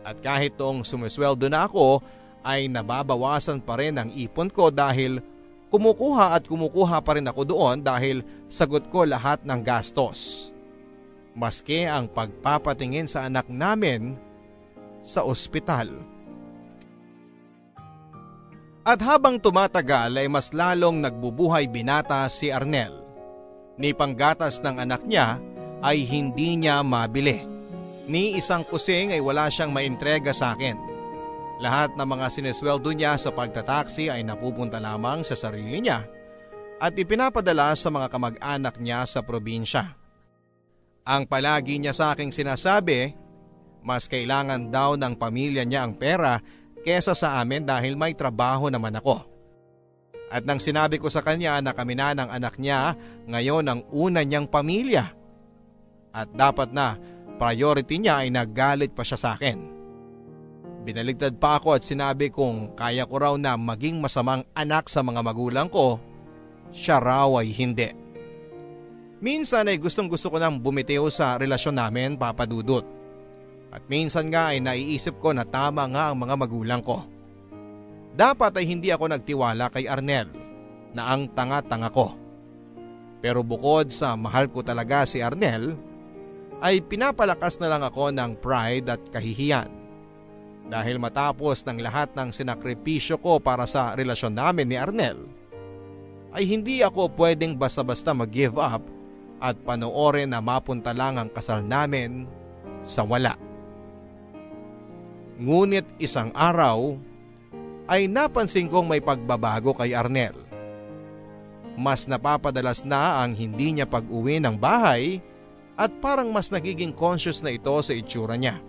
At kahit toong sumisweldo na ako ay nababawasan pa rin ang ipon ko dahil kumukuha at kumukuha pa rin ako doon dahil sagot ko lahat ng gastos. Maski ang pagpapatingin sa anak namin sa ospital. At habang tumatagal ay mas lalong nagbubuhay binata si Arnel. Ni panggatas ng anak niya ay hindi niya mabili. Ni isang kusing ay wala siyang maintrega sa akin. Lahat ng mga sinesweldo niya sa pagtataksi ay napupunta lamang sa sarili niya at ipinapadala sa mga kamag-anak niya sa probinsya. Ang palagi niya sa aking sinasabi, mas kailangan daw ng pamilya niya ang pera kesa sa amin dahil may trabaho naman ako. At nang sinabi ko sa kanya na kami na ng anak niya ngayon ang una niyang pamilya. At dapat na priority niya ay naggalit pa siya sa akin. Binaligtad pa ako at sinabi kong kaya ko raw na maging masamang anak sa mga magulang ko, siya raw ay hindi. Minsan ay gustong gusto ko nang bumitiw sa relasyon namin papadudot. At minsan nga ay naiisip ko na tama nga ang mga magulang ko. Dapat ay hindi ako nagtiwala kay Arnel na ang tanga-tanga ko. Pero bukod sa mahal ko talaga si Arnel, ay pinapalakas na lang ako ng pride at kahihiyan dahil matapos ng lahat ng sinakripisyo ko para sa relasyon namin ni Arnel, ay hindi ako pwedeng basta-basta mag-give up at panoorin na mapunta lang ang kasal namin sa wala. Ngunit isang araw ay napansin kong may pagbabago kay Arnel. Mas napapadalas na ang hindi niya pag-uwi ng bahay at parang mas nagiging conscious na ito sa itsura niya.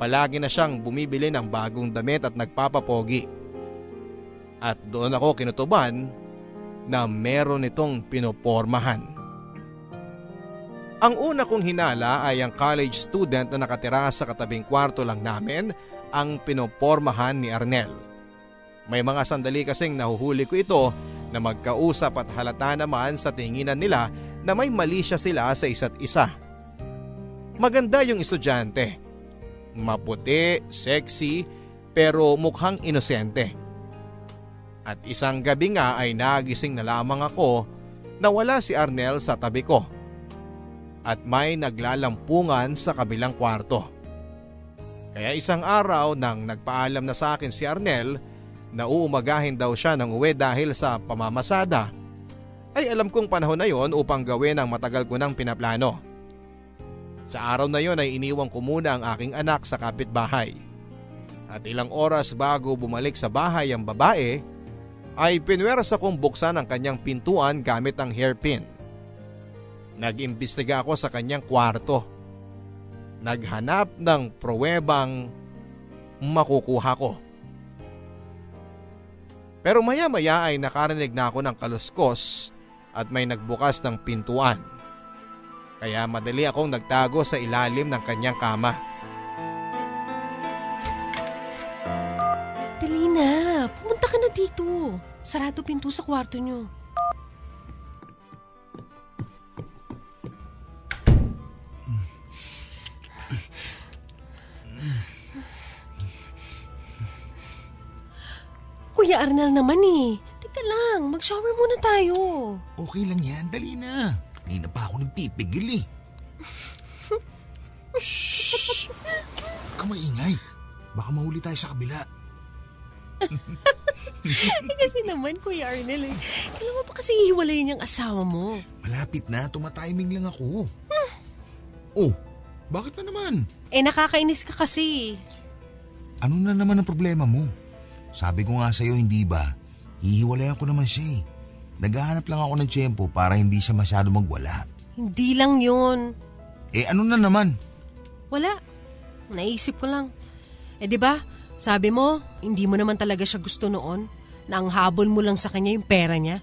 Palagi na siyang bumibili ng bagong damit at nagpapapogi. At doon ako kinutuban na meron itong pinopormahan. Ang una kong hinala ay ang college student na nakatira sa katabing kwarto lang namin ang pinopormahan ni Arnel. May mga sandali kasing nahuhuli ko ito na magkausap at halata naman sa tinginan nila na may mali siya sila sa isa't isa. Maganda yung estudyante maputi, sexy, pero mukhang inosente. At isang gabi nga ay nagising na lamang ako na wala si Arnel sa tabi ko. At may naglalampungan sa kabilang kwarto. Kaya isang araw nang nagpaalam na sa akin si Arnel na uumagahin daw siya ng uwi dahil sa pamamasada, ay alam kong panahon na yon upang gawin ang matagal ko ng pinaplano. Sa araw na yon ay iniwang ko muna ang aking anak sa kapitbahay. At ilang oras bago bumalik sa bahay ang babae, ay pinweras akong buksan ang kanyang pintuan gamit ang hairpin. Nag-imbestiga ako sa kanyang kwarto. Naghanap ng pruwebang makukuha ko. Pero maya-maya ay nakarinig na ako ng kaluskos at may nagbukas ng pintuan. Kaya madali akong nagtago sa ilalim ng kanyang kama. Dali na, pumunta ka na dito. Sarado pinto sa kwarto niyo. Kuya Arnel naman eh. Teka lang, mag-shower muna tayo. Okay lang yan, dali na. Kanina pa ako nagpipigil eh. Shhh! Huwag maingay. Baka mahuli tayo sa kabila. kasi naman, Kuya Arnel eh. Kailan mo pa kasi ihiwalayin yung asawa mo? Malapit na, tumatiming lang ako. Oh, bakit na naman? Eh, nakakainis ka kasi. Ano na naman ang problema mo? Sabi ko nga sa'yo, hindi ba? Hihiwalayan ko naman siya eh. Naghahanap lang ako ng tiyempo para hindi siya masyado magwala. Hindi lang yun. Eh ano na naman? Wala. Naisip ko lang. Eh di ba? Sabi mo, hindi mo naman talaga siya gusto noon na ang habol mo lang sa kanya yung pera niya.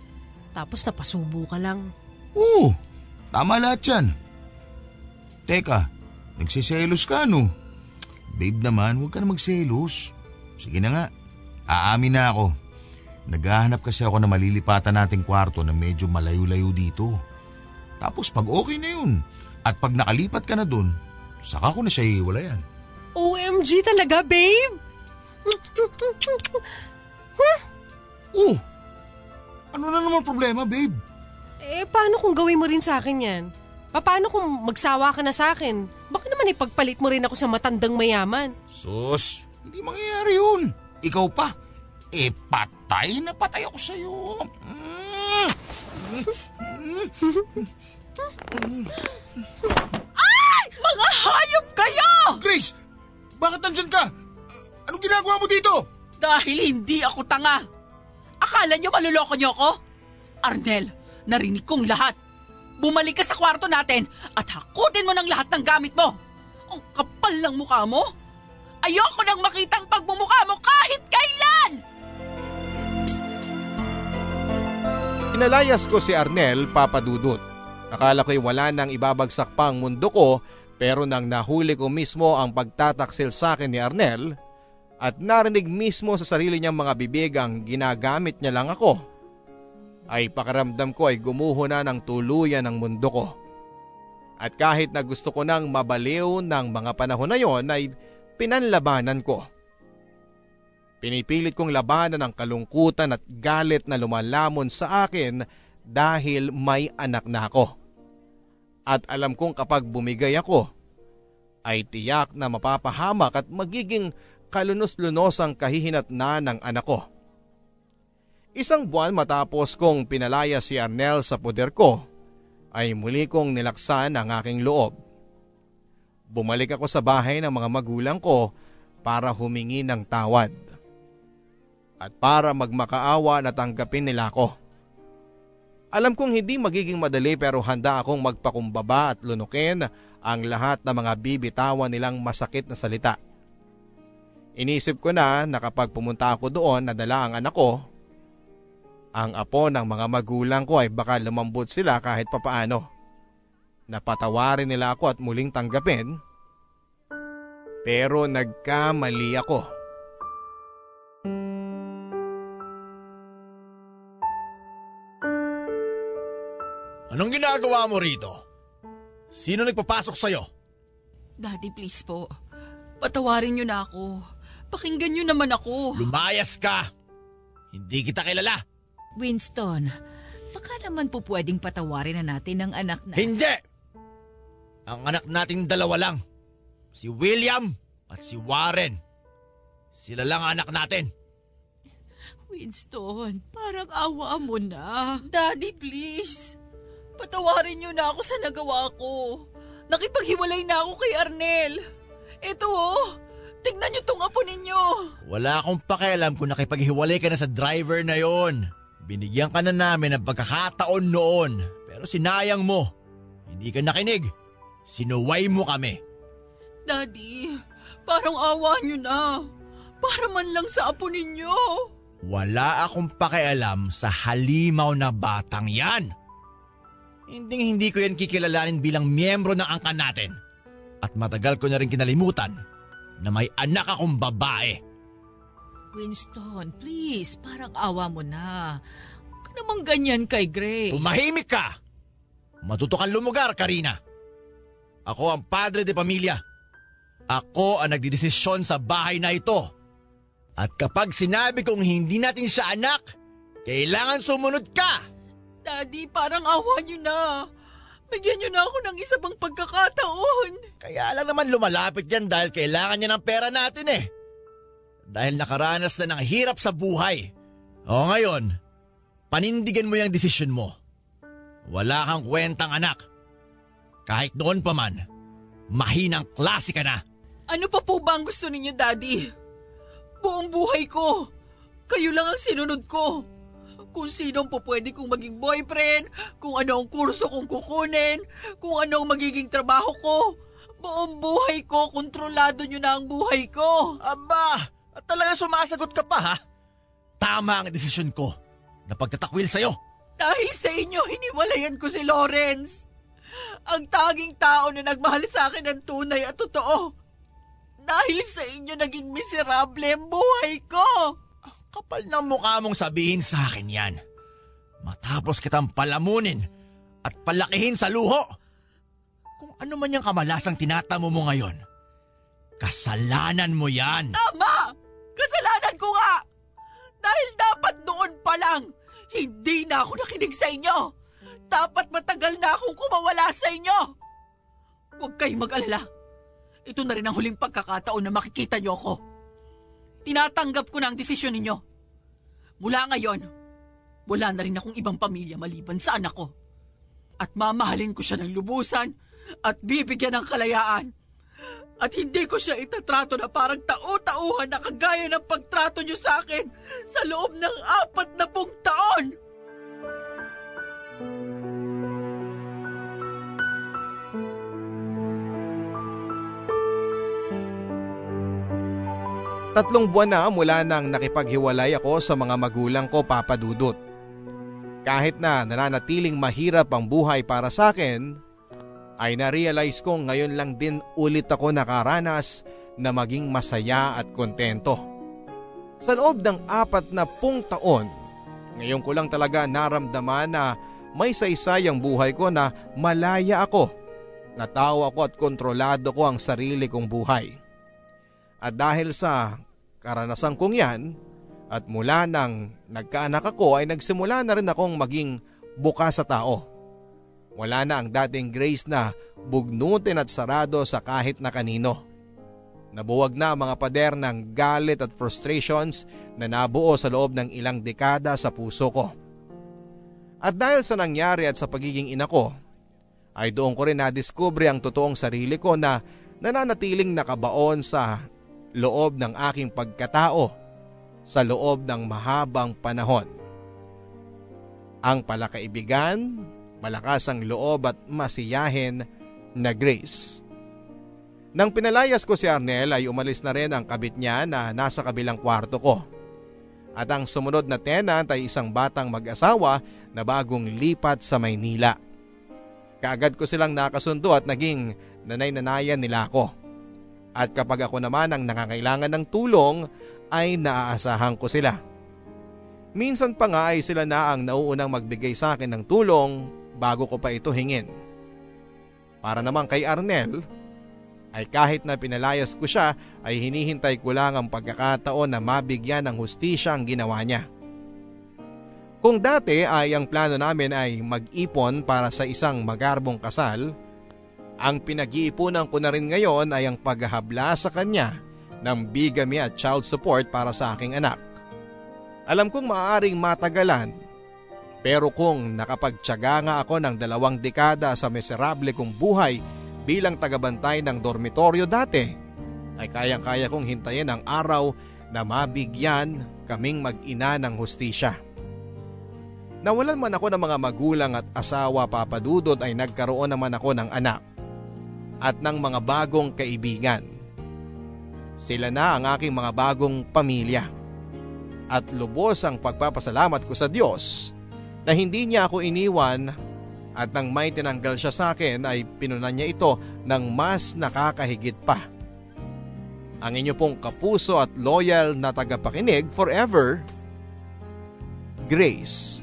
Tapos napasubo ka lang. Oo, tama lahat yan. Teka, nagsiselos ka no? Babe naman, huwag ka na magselos. Sige na nga, aamin na ako. Naghahanap kasi ako na malilipatan nating kwarto na medyo malayo-layo dito. Tapos pag okay na yun, at pag nakalipat ka na dun, saka ko na siya iiwalayan. OMG talaga, babe! Oh! Ano na naman problema, babe? Eh, paano kung gawin mo rin sa akin yan? Paano kung magsawa ka na sa akin? Baka naman ipagpalit mo rin ako sa matandang mayaman. Sus, hindi mangyayari yun. Ikaw pa. Eh, patay na patay ako sa'yo. Mm. Mga hayop kayo! Grace! Bakit nandyan ka? Anong ginagawa mo dito? Dahil hindi ako tanga. Akala niyo maluloko niyo ako? Arnel, narinig kong lahat. Bumalik ka sa kwarto natin at hakutin mo ng lahat ng gamit mo. Ang kapal ng mukha mo. Ayoko nang makitang pagmumukha mo kahit kailan! Inalayas ko si Arnel papadudot. Akala ko'y wala nang ibabagsak pa ang mundo ko pero nang nahuli ko mismo ang pagtataksil sa akin ni Arnel at narinig mismo sa sarili niyang mga bibig ang ginagamit niya lang ako, ay pakaramdam ko ay gumuho na ng tuluyan ng mundo ko. At kahit na gusto ko nang mabaliw ng mga panahon na yon ay pinanlabanan ko. Pinipilit kong labanan ang kalungkutan at galit na lumalamon sa akin dahil may anak na ako. At alam kong kapag bumigay ako, ay tiyak na mapapahamak at magiging kalunos-lunos ang kahihinat na ng anak ko. Isang buwan matapos kong pinalaya si Arnel sa poder ko, ay muli kong nilaksan ang aking loob. Bumalik ako sa bahay ng mga magulang ko para humingi ng tawad. At para magmakaawa na tanggapin nila ako. Alam kong hindi magiging madali pero handa akong magpakumbaba at lunukin ang lahat ng mga bibitawan nilang masakit na salita. Inisip ko na na kapag pumunta ako doon na dala ang anak ko, ang apo ng mga magulang ko ay baka lumambot sila kahit papaano. Napatawarin nila ako at muling tanggapin. Pero nagkamali ako. Anong ginagawa mo rito? Sino nagpapasok sa'yo? Daddy, please po. Patawarin niyo na ako. Pakinggan niyo naman ako. Lumayas ka! Hindi kita kilala! Winston, baka naman po pwedeng patawarin na natin ang anak na... Hindi! Ang anak nating dalawa lang. Si William at si Warren. Sila lang ang anak natin. Winston, parang awa mo na. Daddy, please. Patawarin niyo na ako sa nagawa ko. Nakipaghiwalay na ako kay Arnel. Ito oh, tignan niyo tong apo ninyo. Wala akong pakialam kung nakipaghiwalay ka na sa driver na yon. Binigyan ka na namin ng pagkakataon noon. Pero sinayang mo. Hindi ka nakinig. Sinuway mo kami. Daddy, parang awa niyo na. Para man lang sa apo ninyo. Wala akong pakialam sa halimaw na batang yan. Hindi hindi ko yan kikilalanin bilang miyembro ng angkan natin. At matagal ko na rin kinalimutan na may anak akong babae. Winston, please, parang awa mo na. Huwag ka namang ganyan kay Grace. Tumahimik ka! Matuto kang lumugar, Karina. Ako ang padre de pamilya. Ako ang nagdidesisyon sa bahay na ito. At kapag sinabi kong hindi natin siya anak, kailangan sumunod ka! Daddy, parang awa niyo na. Bigyan niyo na ako ng isa pang pagkakataon. Kaya lang naman lumalapit yan dahil kailangan niya ng pera natin eh. Dahil nakaranas na ng hirap sa buhay. O ngayon, panindigan mo yung desisyon mo. Wala kang kwentang anak. Kahit noon pa man, mahinang klase ka na. Ano pa po ba ang gusto ninyo, Daddy? Buong buhay ko. Kayo lang ang sinunod ko. kung sino po pwede kong maging boyfriend, kung ano ang kurso kong kukunin, kung ano ang magiging trabaho ko. Buong buhay ko, kontrolado nyo na ang buhay ko. Aba, talaga sumasagot ka pa ha? Tama ang desisyon ko na pagtatakwil sa'yo. Dahil sa inyo, hiniwalayan ko si Lawrence. Ang tanging tao na nagmahal sa akin ng tunay at totoo. Dahil sa inyo, naging miserable ang buhay ko. Kapal ng mukha mong sabihin sa akin yan. Matapos kitang palamunin at palakihin sa luho. Kung ano man yung kamalasang tinatamo mo ngayon, kasalanan mo yan. Tama! Kasalanan ko nga! Dahil dapat noon pa lang, hindi na ako nakinig sa inyo. Dapat matagal na akong kumawala sa inyo. Huwag kayong mag-alala. Ito na rin ang huling pagkakataon na makikita niyo ako. Tinatanggap ko na ang desisyon ninyo. Mula ngayon, wala na rin akong ibang pamilya maliban sa anak ko. At mamahalin ko siya ng lubusan at bibigyan ng kalayaan. At hindi ko siya itatrato na parang tao-tauhan na kagaya ng pagtrato niyo sa akin sa loob ng apat na pong taon. Tatlong buwan na mula nang nakipaghiwalay ako sa mga magulang ko papadudot. Kahit na nananatiling mahirap ang buhay para sa akin, ay na-realize kong ngayon lang din ulit ako nakaranas na maging masaya at kontento. Sa loob ng apat na pung taon, ngayon ko lang talaga naramdaman na may saysay ang buhay ko na malaya ako. Natawa ko at kontrolado ko ang sarili kong buhay. At dahil sa karanasan kong yan, at mula nang nagkaanak ako ay nagsimula na rin akong maging bukas sa tao. Wala na ang dating grace na bugnutin at sarado sa kahit na kanino. Nabuwag na ang mga pader ng galit at frustrations na nabuo sa loob ng ilang dekada sa puso ko. At dahil sa nangyari at sa pagiging ina ko, ay doon ko rin nadiskubre ang totoong sarili ko na nananatiling nakabaon sa loob ng aking pagkatao sa loob ng mahabang panahon. Ang palakaibigan, malakas ang loob at masiyahin na Grace. Nang pinalayas ko si Arnel ay umalis na rin ang kabit niya na nasa kabilang kwarto ko. At ang sumunod na tenant ay isang batang mag-asawa na bagong lipat sa Maynila. Kaagad ko silang nakasundo at naging nanay-nanayan nila ako. At kapag ako naman ang nangangailangan ng tulong ay naaasahan ko sila. Minsan pa nga ay sila na ang nauunang magbigay sa akin ng tulong bago ko pa ito hingin. Para naman kay Arnel, ay kahit na pinalayas ko siya ay hinihintay ko lang ang pagkakataon na mabigyan ng hustisya ang ginawa niya. Kung dati ay ang plano namin ay mag-ipon para sa isang magarbong kasal, ang pinag-iipunan ko na rin ngayon ay ang paghahabla sa kanya ng bigamy at child support para sa aking anak. Alam kong maaaring matagalan, pero kung nakapagtyaga nga ako ng dalawang dekada sa miserable kong buhay bilang tagabantay ng dormitoryo dati, ay kayang-kaya kong hintayin ang araw na mabigyan kaming mag-ina ng hustisya. Nawalan man ako ng mga magulang at asawa papadudot ay nagkaroon naman ako ng anak at ng mga bagong kaibigan. Sila na ang aking mga bagong pamilya. At lubos ang pagpapasalamat ko sa Diyos na hindi niya ako iniwan at nang may tinanggal siya sa akin ay pinunan niya ito ng mas nakakahigit pa. Ang inyo pong kapuso at loyal na tagapakinig forever, Grace.